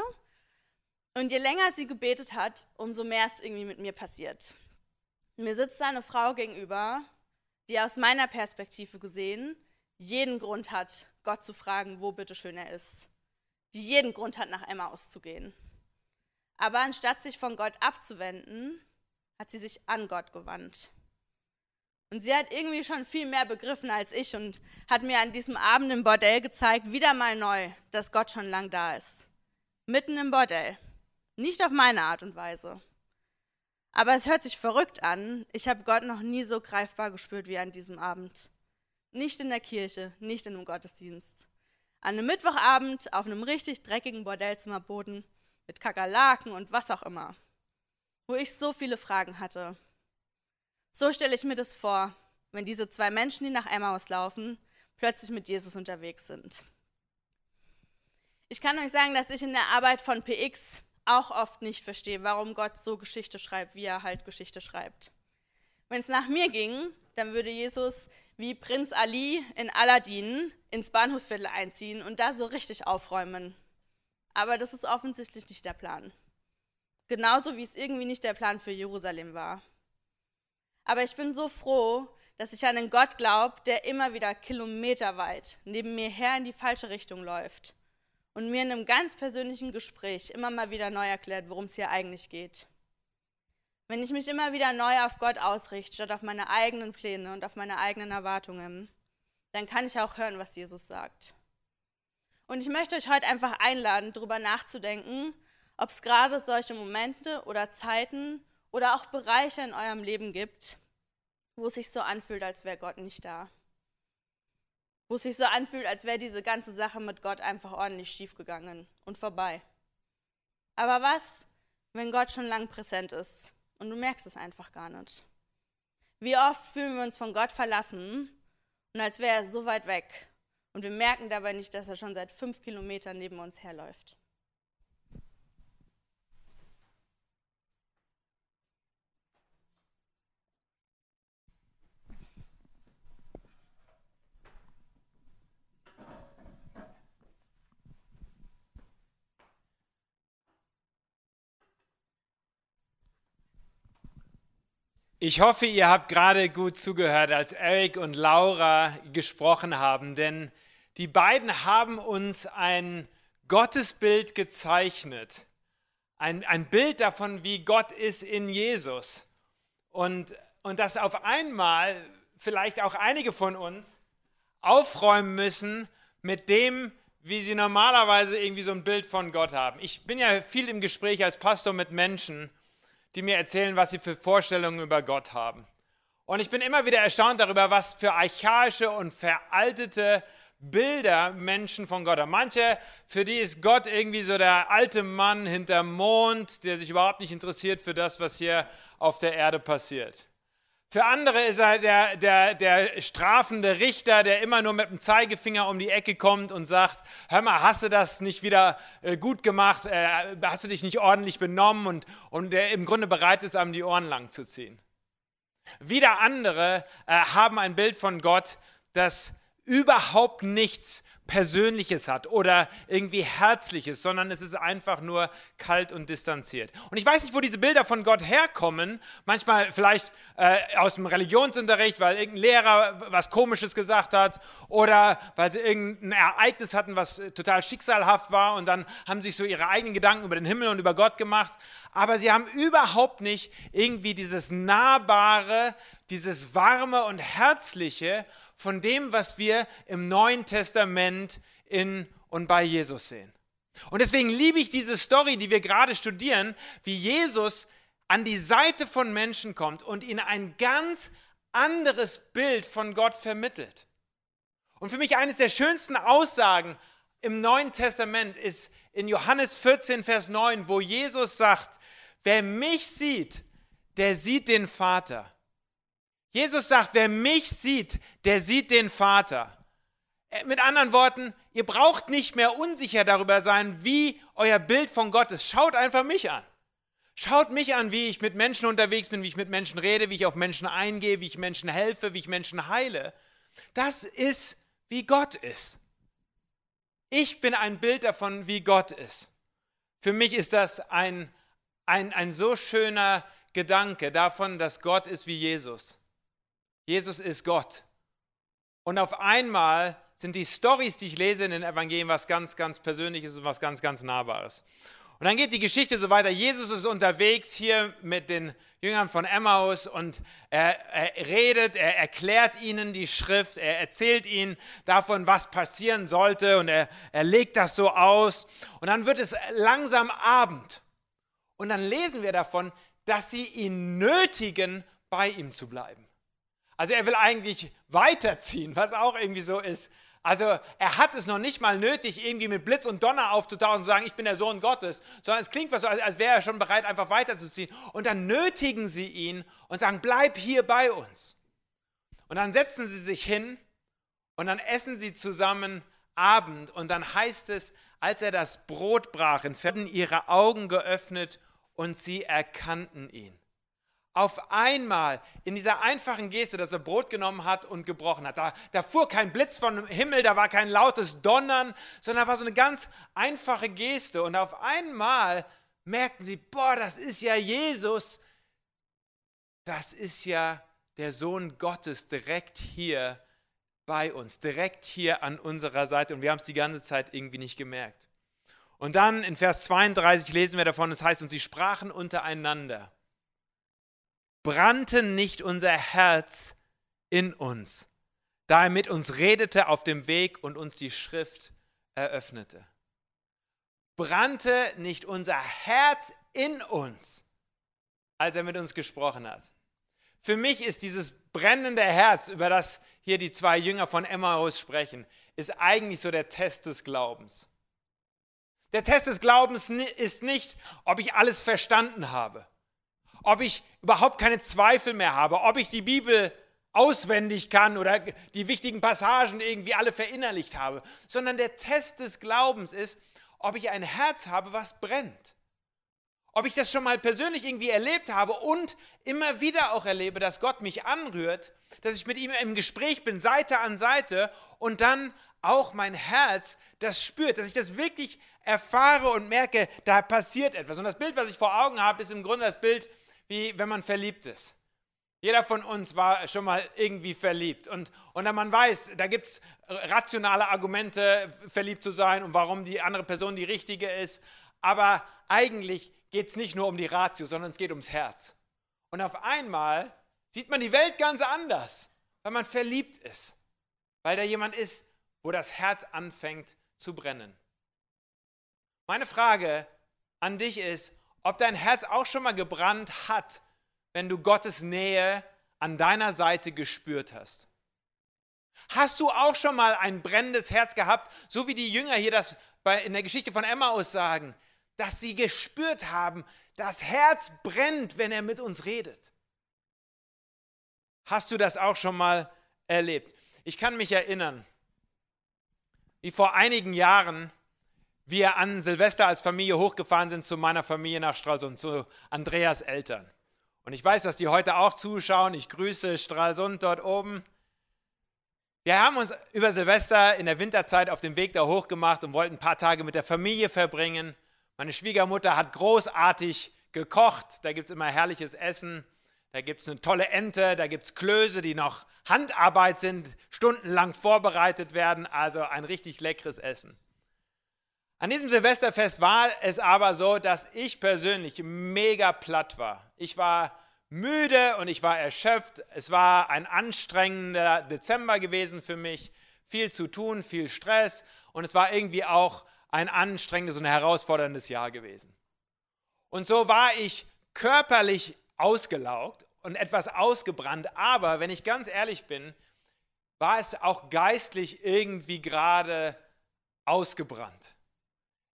und je länger sie gebetet hat, umso mehr ist irgendwie mit mir passiert. Mir sitzt da eine Frau gegenüber, die aus meiner Perspektive gesehen jeden Grund hat, Gott zu fragen, wo bitteschön er ist. Die jeden Grund hat, nach Emma auszugehen. Aber anstatt sich von Gott abzuwenden, hat sie sich an Gott gewandt. Und sie hat irgendwie schon viel mehr begriffen als ich und hat mir an diesem Abend im Bordell gezeigt, wieder mal neu, dass Gott schon lang da ist. Mitten im Bordell. Nicht auf meine Art und Weise. Aber es hört sich verrückt an. Ich habe Gott noch nie so greifbar gespürt wie an diesem Abend. Nicht in der Kirche, nicht in einem Gottesdienst. An einem Mittwochabend auf einem richtig dreckigen Bordellzimmerboden mit Kakerlaken und was auch immer. Wo ich so viele Fragen hatte. So stelle ich mir das vor, wenn diese zwei Menschen, die nach Emmaus laufen, plötzlich mit Jesus unterwegs sind. Ich kann euch sagen, dass ich in der Arbeit von PX auch oft nicht verstehe, warum Gott so Geschichte schreibt, wie er halt Geschichte schreibt. Wenn es nach mir ging, dann würde Jesus wie Prinz Ali in Aladdin ins Bahnhofsviertel einziehen und da so richtig aufräumen. Aber das ist offensichtlich nicht der Plan. Genauso wie es irgendwie nicht der Plan für Jerusalem war. Aber ich bin so froh, dass ich an einen Gott glaube, der immer wieder kilometerweit neben mir her in die falsche Richtung läuft und mir in einem ganz persönlichen Gespräch immer mal wieder neu erklärt, worum es hier eigentlich geht. Wenn ich mich immer wieder neu auf Gott ausrichte, statt auf meine eigenen Pläne und auf meine eigenen Erwartungen, dann kann ich auch hören, was Jesus sagt. Und ich möchte euch heute einfach einladen, darüber nachzudenken, ob es gerade solche Momente oder Zeiten oder auch Bereiche in eurem Leben gibt, wo es sich so anfühlt, als wäre Gott nicht da wo es sich so anfühlt, als wäre diese ganze Sache mit Gott einfach ordentlich schiefgegangen und vorbei. Aber was, wenn Gott schon lang präsent ist und du merkst es einfach gar nicht? Wie oft fühlen wir uns von Gott verlassen und als wäre er so weit weg und wir merken dabei nicht, dass er schon seit fünf Kilometern neben uns herläuft. Ich hoffe, ihr habt gerade gut zugehört, als Eric und Laura gesprochen haben, denn die beiden haben uns ein Gottesbild gezeichnet. Ein, ein Bild davon, wie Gott ist in Jesus. Und, und dass auf einmal vielleicht auch einige von uns aufräumen müssen mit dem, wie sie normalerweise irgendwie so ein Bild von Gott haben. Ich bin ja viel im Gespräch als Pastor mit Menschen die mir erzählen, was sie für Vorstellungen über Gott haben. Und ich bin immer wieder erstaunt darüber, was für archaische und veraltete Bilder Menschen von Gott haben. Manche, für die ist Gott irgendwie so der alte Mann hinterm Mond, der sich überhaupt nicht interessiert für das, was hier auf der Erde passiert. Für andere ist er der, der, der strafende Richter, der immer nur mit dem Zeigefinger um die Ecke kommt und sagt, hör mal, hast du das nicht wieder äh, gut gemacht, äh, hast du dich nicht ordentlich benommen und, und der im Grunde bereit ist, einem die Ohren lang zu ziehen. Wieder andere äh, haben ein Bild von Gott, das überhaupt nichts Persönliches hat oder irgendwie Herzliches, sondern es ist einfach nur kalt und distanziert. Und ich weiß nicht, wo diese Bilder von Gott herkommen. Manchmal vielleicht äh, aus dem Religionsunterricht, weil irgendein Lehrer was Komisches gesagt hat oder weil sie irgendein Ereignis hatten, was total schicksalhaft war und dann haben sich so ihre eigenen Gedanken über den Himmel und über Gott gemacht. Aber sie haben überhaupt nicht irgendwie dieses Nahbare, dieses Warme und Herzliche von dem, was wir im Neuen Testament in und bei Jesus sehen. Und deswegen liebe ich diese Story, die wir gerade studieren, wie Jesus an die Seite von Menschen kommt und ihnen ein ganz anderes Bild von Gott vermittelt. Und für mich eines der schönsten Aussagen im Neuen Testament ist in Johannes 14, Vers 9, wo Jesus sagt, wer mich sieht, der sieht den Vater. Jesus sagt, wer mich sieht, der sieht den Vater. Äh, mit anderen Worten, ihr braucht nicht mehr unsicher darüber sein, wie euer Bild von Gott ist. Schaut einfach mich an. Schaut mich an, wie ich mit Menschen unterwegs bin, wie ich mit Menschen rede, wie ich auf Menschen eingehe, wie ich Menschen helfe, wie ich Menschen heile. Das ist, wie Gott ist. Ich bin ein Bild davon, wie Gott ist. Für mich ist das ein, ein, ein so schöner Gedanke davon, dass Gott ist wie Jesus. Jesus ist Gott. Und auf einmal sind die Stories, die ich lese in den Evangelien, was ganz, ganz Persönliches und was ganz, ganz Nahbares. Und dann geht die Geschichte so weiter. Jesus ist unterwegs hier mit den Jüngern von Emmaus und er, er, redet, er erklärt ihnen die Schrift, er erzählt ihnen davon, was passieren sollte und er, er legt das so aus. Und dann wird es langsam Abend. Und dann lesen wir davon, dass sie ihn nötigen, bei ihm zu bleiben. Also er will eigentlich weiterziehen, was auch irgendwie so ist. Also er hat es noch nicht mal nötig, irgendwie mit Blitz und Donner aufzutauchen und zu sagen, ich bin der Sohn Gottes, sondern es klingt was so, als wäre er schon bereit, einfach weiterzuziehen. Und dann nötigen sie ihn und sagen, bleib hier bei uns. Und dann setzen sie sich hin und dann essen sie zusammen Abend. Und dann heißt es, als er das Brot brach, werden ihre Augen geöffnet und sie erkannten ihn auf einmal in dieser einfachen Geste, dass er Brot genommen hat und gebrochen hat. Da, da fuhr kein Blitz vom Himmel, da war kein lautes Donnern, sondern da war so eine ganz einfache Geste. Und auf einmal merkten sie, boah, das ist ja Jesus, das ist ja der Sohn Gottes direkt hier bei uns, direkt hier an unserer Seite. Und wir haben es die ganze Zeit irgendwie nicht gemerkt. Und dann in Vers 32 lesen wir davon, es das heißt, und sie sprachen untereinander brannte nicht unser Herz in uns, da er mit uns redete auf dem Weg und uns die Schrift eröffnete. Brannte nicht unser Herz in uns, als er mit uns gesprochen hat. Für mich ist dieses brennende Herz, über das hier die zwei Jünger von Emmaus sprechen, ist eigentlich so der Test des Glaubens. Der Test des Glaubens ist nicht, ob ich alles verstanden habe ob ich überhaupt keine Zweifel mehr habe, ob ich die Bibel auswendig kann oder die wichtigen Passagen irgendwie alle verinnerlicht habe, sondern der Test des Glaubens ist, ob ich ein Herz habe, was brennt. Ob ich das schon mal persönlich irgendwie erlebt habe und immer wieder auch erlebe, dass Gott mich anrührt, dass ich mit ihm im Gespräch bin, Seite an Seite und dann auch mein Herz das spürt, dass ich das wirklich erfahre und merke, da passiert etwas. Und das Bild, was ich vor Augen habe, ist im Grunde das Bild wie wenn man verliebt ist. Jeder von uns war schon mal irgendwie verliebt. Und, und man weiß, da gibt es rationale Argumente, verliebt zu sein und warum die andere Person die richtige ist. Aber eigentlich geht es nicht nur um die Ratio, sondern es geht ums Herz. Und auf einmal sieht man die Welt ganz anders, weil man verliebt ist. Weil da jemand ist, wo das Herz anfängt zu brennen. Meine Frage an dich ist, ob dein Herz auch schon mal gebrannt hat, wenn du Gottes Nähe an deiner Seite gespürt hast. Hast du auch schon mal ein brennendes Herz gehabt, so wie die Jünger hier das in der Geschichte von Emmaus sagen, dass sie gespürt haben, das Herz brennt, wenn er mit uns redet. Hast du das auch schon mal erlebt? Ich kann mich erinnern, wie vor einigen Jahren wir an Silvester als Familie hochgefahren sind zu meiner Familie nach Stralsund, zu Andreas Eltern. Und ich weiß, dass die heute auch zuschauen. Ich grüße Stralsund dort oben. Wir haben uns über Silvester in der Winterzeit auf den Weg da hochgemacht und wollten ein paar Tage mit der Familie verbringen. Meine Schwiegermutter hat großartig gekocht. Da gibt es immer herrliches Essen. Da gibt es eine tolle Ente, da gibt es Klöße, die noch Handarbeit sind, stundenlang vorbereitet werden. Also ein richtig leckeres Essen. An diesem Silvesterfest war es aber so, dass ich persönlich mega platt war. Ich war müde und ich war erschöpft. Es war ein anstrengender Dezember gewesen für mich. Viel zu tun, viel Stress und es war irgendwie auch ein anstrengendes und herausforderndes Jahr gewesen. Und so war ich körperlich ausgelaugt und etwas ausgebrannt, aber wenn ich ganz ehrlich bin, war es auch geistlich irgendwie gerade ausgebrannt.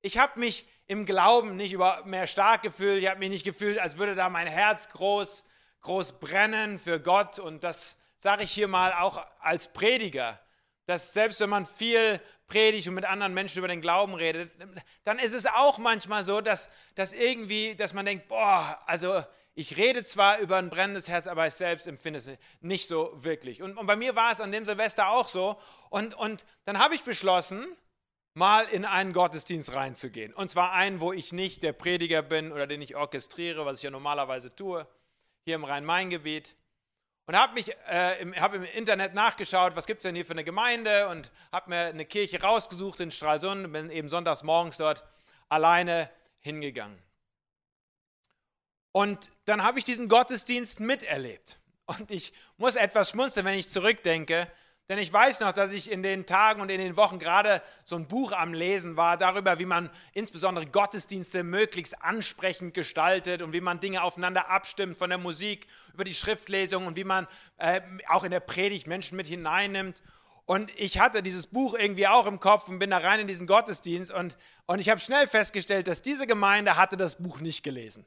Ich habe mich im Glauben nicht mehr stark gefühlt. Ich habe mich nicht gefühlt, als würde da mein Herz groß, groß brennen für Gott. Und das sage ich hier mal auch als Prediger, dass selbst wenn man viel predigt und mit anderen Menschen über den Glauben redet, dann ist es auch manchmal so, dass, dass irgendwie, dass man denkt, boah, also ich rede zwar über ein brennendes Herz, aber ich selbst empfinde es nicht so wirklich. Und, und bei mir war es an dem Silvester auch so. Und, und dann habe ich beschlossen, mal in einen Gottesdienst reinzugehen. Und zwar einen, wo ich nicht der Prediger bin oder den ich orchestriere, was ich ja normalerweise tue, hier im Rhein-Main-Gebiet. Und habe äh, im, hab im Internet nachgeschaut, was gibt es denn hier für eine Gemeinde und habe mir eine Kirche rausgesucht in Stralsund und bin eben sonntags morgens dort alleine hingegangen. Und dann habe ich diesen Gottesdienst miterlebt. Und ich muss etwas schmunzeln, wenn ich zurückdenke, denn ich weiß noch, dass ich in den Tagen und in den Wochen gerade so ein Buch am Lesen war darüber, wie man insbesondere Gottesdienste möglichst ansprechend gestaltet und wie man Dinge aufeinander abstimmt, von der Musik über die Schriftlesung und wie man äh, auch in der Predigt Menschen mit hineinnimmt. Und ich hatte dieses Buch irgendwie auch im Kopf und bin da rein in diesen Gottesdienst und, und ich habe schnell festgestellt, dass diese Gemeinde hatte das Buch nicht gelesen.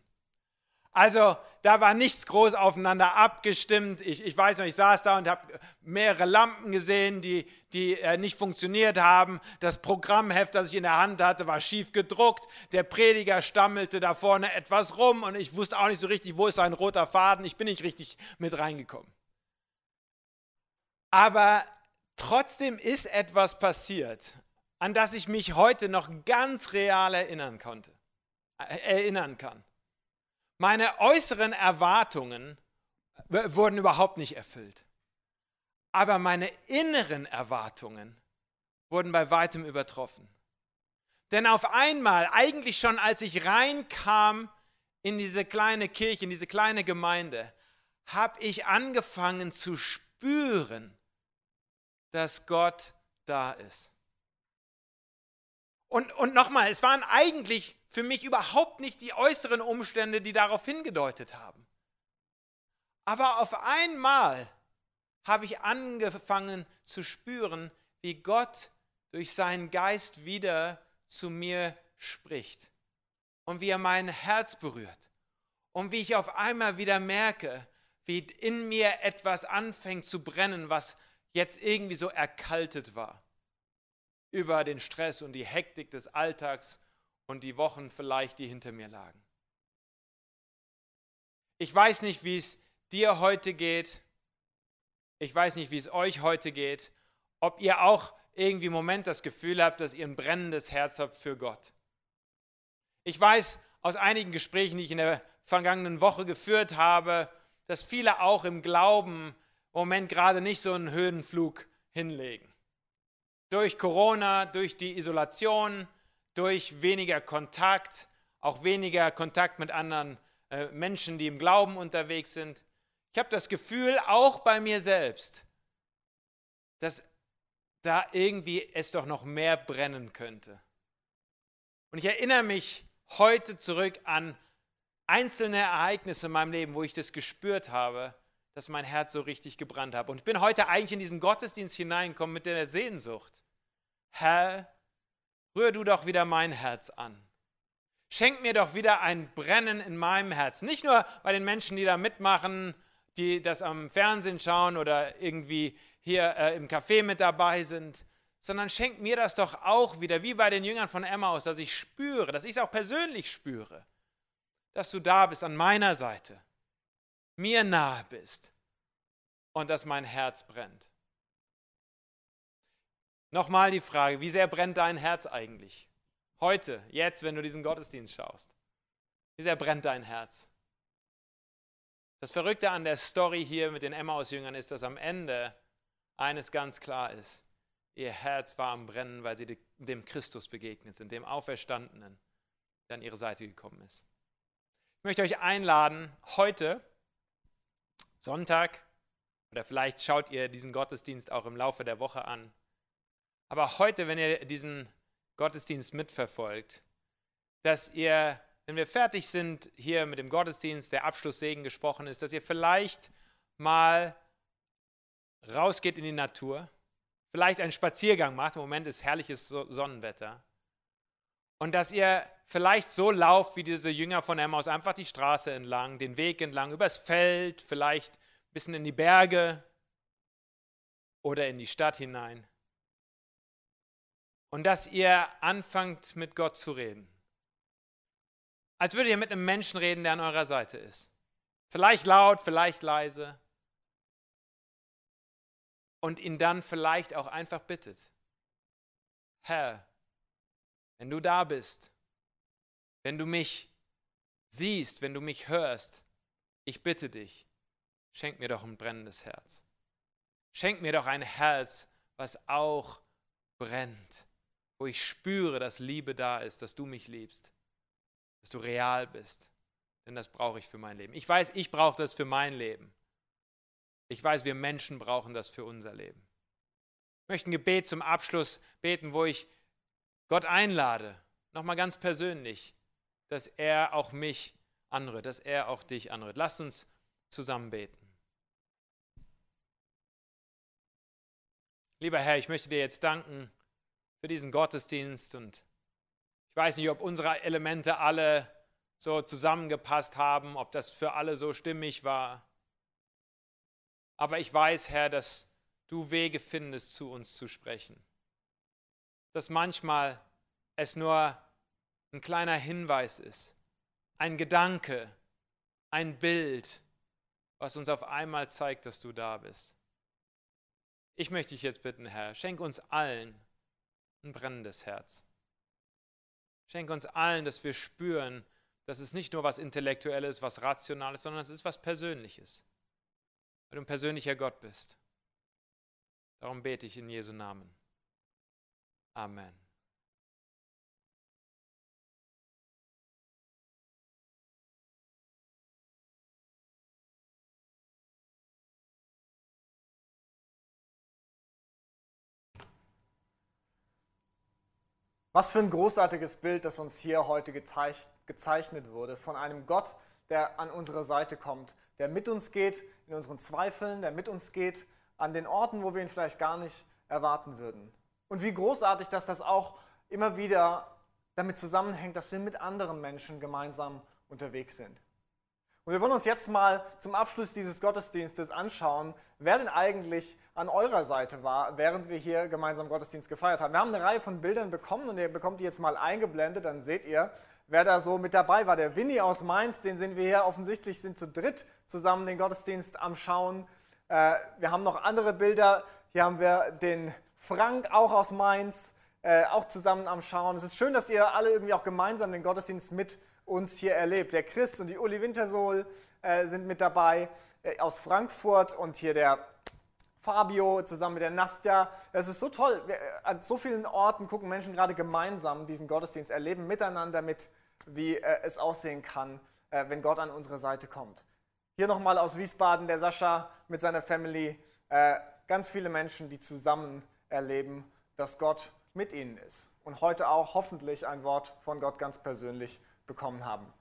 Also da war nichts groß aufeinander abgestimmt. Ich, ich weiß noch, ich saß da und habe mehrere Lampen gesehen, die, die äh, nicht funktioniert haben. Das Programmheft, das ich in der Hand hatte, war schief gedruckt. Der Prediger stammelte da vorne etwas rum und ich wusste auch nicht so richtig, wo ist ein roter Faden. Ich bin nicht richtig mit reingekommen. Aber trotzdem ist etwas passiert, an das ich mich heute noch ganz real erinnern konnte, äh, erinnern kann. Meine äußeren Erwartungen wurden überhaupt nicht erfüllt. Aber meine inneren Erwartungen wurden bei weitem übertroffen. Denn auf einmal, eigentlich schon als ich reinkam in diese kleine Kirche, in diese kleine Gemeinde, habe ich angefangen zu spüren, dass Gott da ist. Und, und nochmal, es waren eigentlich für mich überhaupt nicht die äußeren Umstände, die darauf hingedeutet haben. Aber auf einmal habe ich angefangen zu spüren, wie Gott durch seinen Geist wieder zu mir spricht und wie er mein Herz berührt und wie ich auf einmal wieder merke, wie in mir etwas anfängt zu brennen, was jetzt irgendwie so erkaltet war über den Stress und die Hektik des Alltags und die Wochen vielleicht, die hinter mir lagen. Ich weiß nicht, wie es dir heute geht. Ich weiß nicht, wie es euch heute geht. Ob ihr auch irgendwie im Moment das Gefühl habt, dass ihr ein brennendes Herz habt für Gott. Ich weiß aus einigen Gesprächen, die ich in der vergangenen Woche geführt habe, dass viele auch im Glauben im Moment gerade nicht so einen Höhenflug hinlegen. Durch Corona, durch die Isolation, durch weniger Kontakt, auch weniger Kontakt mit anderen äh, Menschen, die im Glauben unterwegs sind. Ich habe das Gefühl, auch bei mir selbst, dass da irgendwie es doch noch mehr brennen könnte. Und ich erinnere mich heute zurück an einzelne Ereignisse in meinem Leben, wo ich das gespürt habe, dass mein Herz so richtig gebrannt hat. Und ich bin heute eigentlich in diesen Gottesdienst hineingekommen mit der Sehnsucht. Herr, rühr du doch wieder mein Herz an. Schenk mir doch wieder ein Brennen in meinem Herz. Nicht nur bei den Menschen, die da mitmachen, die das am Fernsehen schauen oder irgendwie hier äh, im Café mit dabei sind, sondern schenk mir das doch auch wieder, wie bei den Jüngern von Emmaus, dass ich spüre, dass ich es auch persönlich spüre, dass du da bist an meiner Seite, mir nahe bist und dass mein Herz brennt. Nochmal die Frage, wie sehr brennt dein Herz eigentlich? Heute, jetzt, wenn du diesen Gottesdienst schaust. Wie sehr brennt dein Herz? Das Verrückte an der Story hier mit den Emmaus-Jüngern ist, dass am Ende eines ganz klar ist. Ihr Herz war am Brennen, weil sie dem Christus begegnet sind, dem Auferstandenen, der an ihre Seite gekommen ist. Ich möchte euch einladen, heute, Sonntag, oder vielleicht schaut ihr diesen Gottesdienst auch im Laufe der Woche an. Aber heute, wenn ihr diesen Gottesdienst mitverfolgt, dass ihr, wenn wir fertig sind hier mit dem Gottesdienst, der Abschlusssegen gesprochen ist, dass ihr vielleicht mal rausgeht in die Natur, vielleicht einen Spaziergang macht, im Moment ist herrliches Sonnenwetter, und dass ihr vielleicht so lauft wie diese Jünger von Emmaus, einfach die Straße entlang, den Weg entlang, übers Feld, vielleicht ein bisschen in die Berge oder in die Stadt hinein und dass ihr anfangt mit Gott zu reden. Als würdet ihr mit einem Menschen reden, der an eurer Seite ist. Vielleicht laut, vielleicht leise. Und ihn dann vielleicht auch einfach bittet. Herr, wenn du da bist, wenn du mich siehst, wenn du mich hörst, ich bitte dich, schenk mir doch ein brennendes Herz. Schenk mir doch ein Herz, was auch brennt wo ich spüre, dass Liebe da ist, dass du mich liebst, dass du real bist. Denn das brauche ich für mein Leben. Ich weiß, ich brauche das für mein Leben. Ich weiß, wir Menschen brauchen das für unser Leben. Ich möchte ein Gebet zum Abschluss beten, wo ich Gott einlade, nochmal ganz persönlich, dass er auch mich anrührt, dass er auch dich anrührt. Lasst uns zusammen beten. Lieber Herr, ich möchte dir jetzt danken für diesen Gottesdienst und ich weiß nicht, ob unsere Elemente alle so zusammengepasst haben, ob das für alle so stimmig war. Aber ich weiß, Herr, dass du Wege findest, zu uns zu sprechen. Dass manchmal es nur ein kleiner Hinweis ist, ein Gedanke, ein Bild, was uns auf einmal zeigt, dass du da bist. Ich möchte dich jetzt bitten, Herr, schenk uns allen ein brennendes Herz. Schenke uns allen, dass wir spüren, dass es nicht nur was Intellektuelles, was Rationales, sondern es ist was Persönliches. Weil du ein persönlicher Gott bist. Darum bete ich in Jesu Namen. Amen. Was für ein großartiges Bild, das uns hier heute gezeichnet wurde von einem Gott, der an unsere Seite kommt, der mit uns geht in unseren Zweifeln, der mit uns geht an den Orten, wo wir ihn vielleicht gar nicht erwarten würden. Und wie großartig, dass das auch immer wieder damit zusammenhängt, dass wir mit anderen Menschen gemeinsam unterwegs sind. Und wir wollen uns jetzt mal zum Abschluss dieses Gottesdienstes anschauen, wer denn eigentlich an eurer Seite war, während wir hier gemeinsam Gottesdienst gefeiert haben. Wir haben eine Reihe von Bildern bekommen und ihr bekommt die jetzt mal eingeblendet, dann seht ihr, wer da so mit dabei war. Der Winnie aus Mainz, den sehen wir hier offensichtlich, sind zu dritt zusammen den Gottesdienst am Schauen. Äh, wir haben noch andere Bilder. Hier haben wir den Frank auch aus Mainz, äh, auch zusammen am Schauen. Es ist schön, dass ihr alle irgendwie auch gemeinsam den Gottesdienst mit uns hier erlebt. Der Chris und die Uli Wintersohl äh, sind mit dabei äh, aus Frankfurt und hier der Fabio zusammen mit der Nastja. Es ist so toll. Wir, äh, an so vielen Orten gucken Menschen gerade gemeinsam diesen Gottesdienst, erleben miteinander mit, wie äh, es aussehen kann, äh, wenn Gott an unsere Seite kommt. Hier nochmal aus Wiesbaden der Sascha mit seiner Family. Äh, ganz viele Menschen, die zusammen erleben, dass Gott mit ihnen ist. Und heute auch hoffentlich ein Wort von Gott ganz persönlich bekommen haben.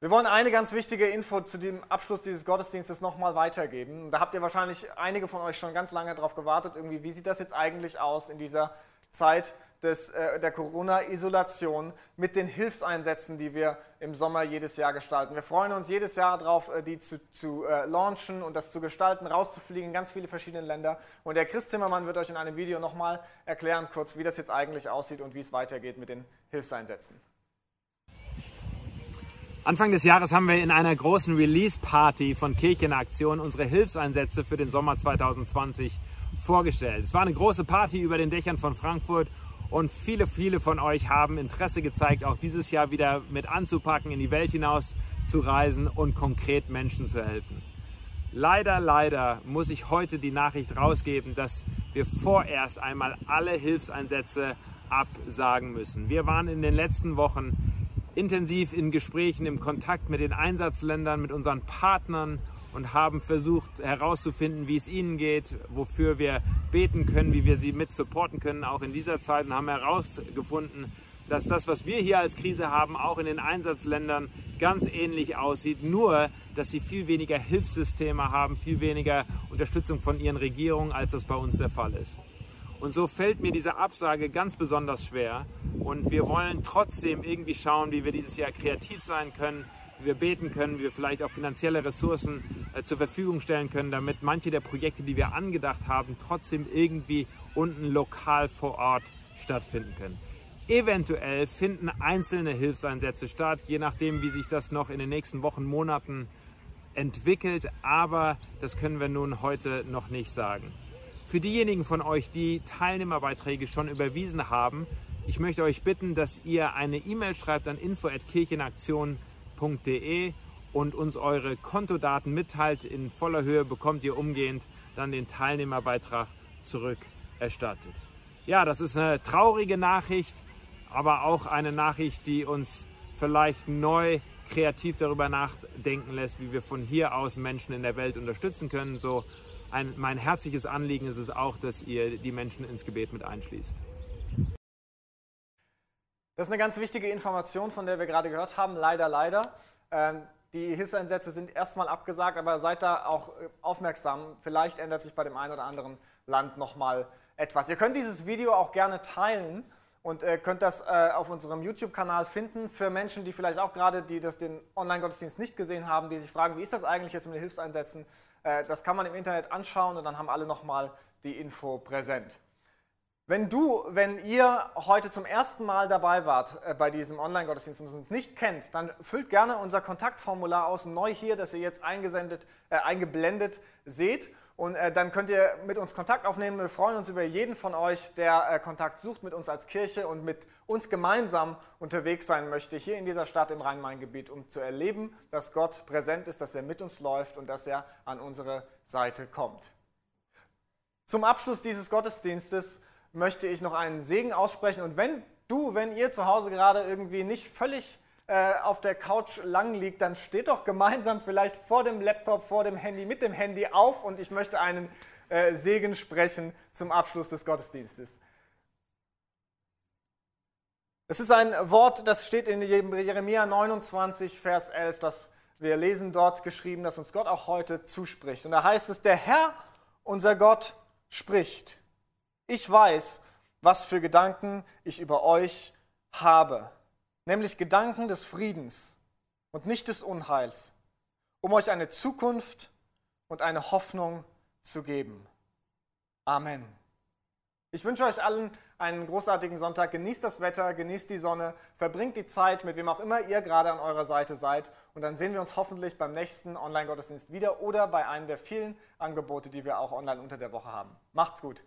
Wir wollen eine ganz wichtige Info zu dem Abschluss dieses Gottesdienstes nochmal weitergeben. Da habt ihr wahrscheinlich einige von euch schon ganz lange darauf gewartet, irgendwie, wie sieht das jetzt eigentlich aus in dieser Zeit des, äh, der Corona-Isolation mit den Hilfseinsätzen, die wir im Sommer jedes Jahr gestalten. Wir freuen uns jedes Jahr darauf, äh, die zu, zu äh, launchen und das zu gestalten, rauszufliegen in ganz viele verschiedene Länder. Und der Chris Zimmermann wird euch in einem Video nochmal erklären, kurz, wie das jetzt eigentlich aussieht und wie es weitergeht mit den Hilfseinsätzen. Anfang des Jahres haben wir in einer großen Release-Party von Kirchenaktion unsere Hilfseinsätze für den Sommer 2020 vorgestellt. Es war eine große Party über den Dächern von Frankfurt und viele, viele von euch haben Interesse gezeigt, auch dieses Jahr wieder mit anzupacken, in die Welt hinaus zu reisen und konkret Menschen zu helfen. Leider, leider muss ich heute die Nachricht rausgeben, dass wir vorerst einmal alle Hilfseinsätze absagen müssen. Wir waren in den letzten Wochen intensiv in Gesprächen, im Kontakt mit den Einsatzländern, mit unseren Partnern und haben versucht herauszufinden, wie es ihnen geht, wofür wir beten können, wie wir sie mit supporten können, auch in dieser Zeit und haben herausgefunden, dass das, was wir hier als Krise haben, auch in den Einsatzländern ganz ähnlich aussieht, nur dass sie viel weniger Hilfssysteme haben, viel weniger Unterstützung von ihren Regierungen, als das bei uns der Fall ist. Und so fällt mir diese Absage ganz besonders schwer. Und wir wollen trotzdem irgendwie schauen, wie wir dieses Jahr kreativ sein können, wie wir beten können, wie wir vielleicht auch finanzielle Ressourcen äh, zur Verfügung stellen können, damit manche der Projekte, die wir angedacht haben, trotzdem irgendwie unten lokal vor Ort stattfinden können. Eventuell finden einzelne Hilfseinsätze statt, je nachdem, wie sich das noch in den nächsten Wochen, Monaten entwickelt. Aber das können wir nun heute noch nicht sagen. Für diejenigen von euch, die Teilnehmerbeiträge schon überwiesen haben, ich möchte euch bitten, dass ihr eine E-Mail schreibt an info@kirchenaktion.de und uns eure Kontodaten mitteilt. In voller Höhe bekommt ihr umgehend dann den Teilnehmerbeitrag zurückerstattet. Ja, das ist eine traurige Nachricht, aber auch eine Nachricht, die uns vielleicht neu kreativ darüber nachdenken lässt, wie wir von hier aus Menschen in der Welt unterstützen können. So ein, mein herzliches Anliegen ist es auch, dass ihr die Menschen ins Gebet mit einschließt. Das ist eine ganz wichtige Information, von der wir gerade gehört haben. Leider, leider. Ähm, die Hilfseinsätze sind erstmal abgesagt, aber seid da auch äh, aufmerksam. Vielleicht ändert sich bei dem einen oder anderen Land nochmal etwas. Ihr könnt dieses Video auch gerne teilen und äh, könnt das äh, auf unserem YouTube-Kanal finden für Menschen, die vielleicht auch gerade, die das, den Online-Gottesdienst nicht gesehen haben, die sich fragen, wie ist das eigentlich jetzt mit den Hilfseinsätzen? Äh, das kann man im Internet anschauen und dann haben alle nochmal die Info präsent. Wenn du, wenn ihr heute zum ersten Mal dabei wart äh, bei diesem Online-Gottesdienst und uns nicht kennt, dann füllt gerne unser Kontaktformular aus, neu hier, das ihr jetzt eingesendet, äh, eingeblendet seht. Und äh, dann könnt ihr mit uns Kontakt aufnehmen. Wir freuen uns über jeden von euch, der äh, Kontakt sucht mit uns als Kirche und mit uns gemeinsam unterwegs sein möchte, hier in dieser Stadt im Rhein-Main-Gebiet, um zu erleben, dass Gott präsent ist, dass er mit uns läuft und dass er an unsere Seite kommt. Zum Abschluss dieses Gottesdienstes möchte ich noch einen Segen aussprechen. Und wenn du, wenn ihr zu Hause gerade irgendwie nicht völlig äh, auf der Couch lang liegt, dann steht doch gemeinsam vielleicht vor dem Laptop, vor dem Handy, mit dem Handy auf und ich möchte einen äh, Segen sprechen zum Abschluss des Gottesdienstes. Es ist ein Wort, das steht in Jeremia 29, Vers 11, das wir lesen dort geschrieben, dass uns Gott auch heute zuspricht. Und da heißt es, der Herr, unser Gott, spricht. Ich weiß, was für Gedanken ich über euch habe nämlich Gedanken des Friedens und nicht des Unheils, um euch eine Zukunft und eine Hoffnung zu geben. Amen. Ich wünsche euch allen einen großartigen Sonntag. Genießt das Wetter, genießt die Sonne, verbringt die Zeit mit wem auch immer ihr gerade an eurer Seite seid. Und dann sehen wir uns hoffentlich beim nächsten Online-Gottesdienst wieder oder bei einem der vielen Angebote, die wir auch online unter der Woche haben. Macht's gut.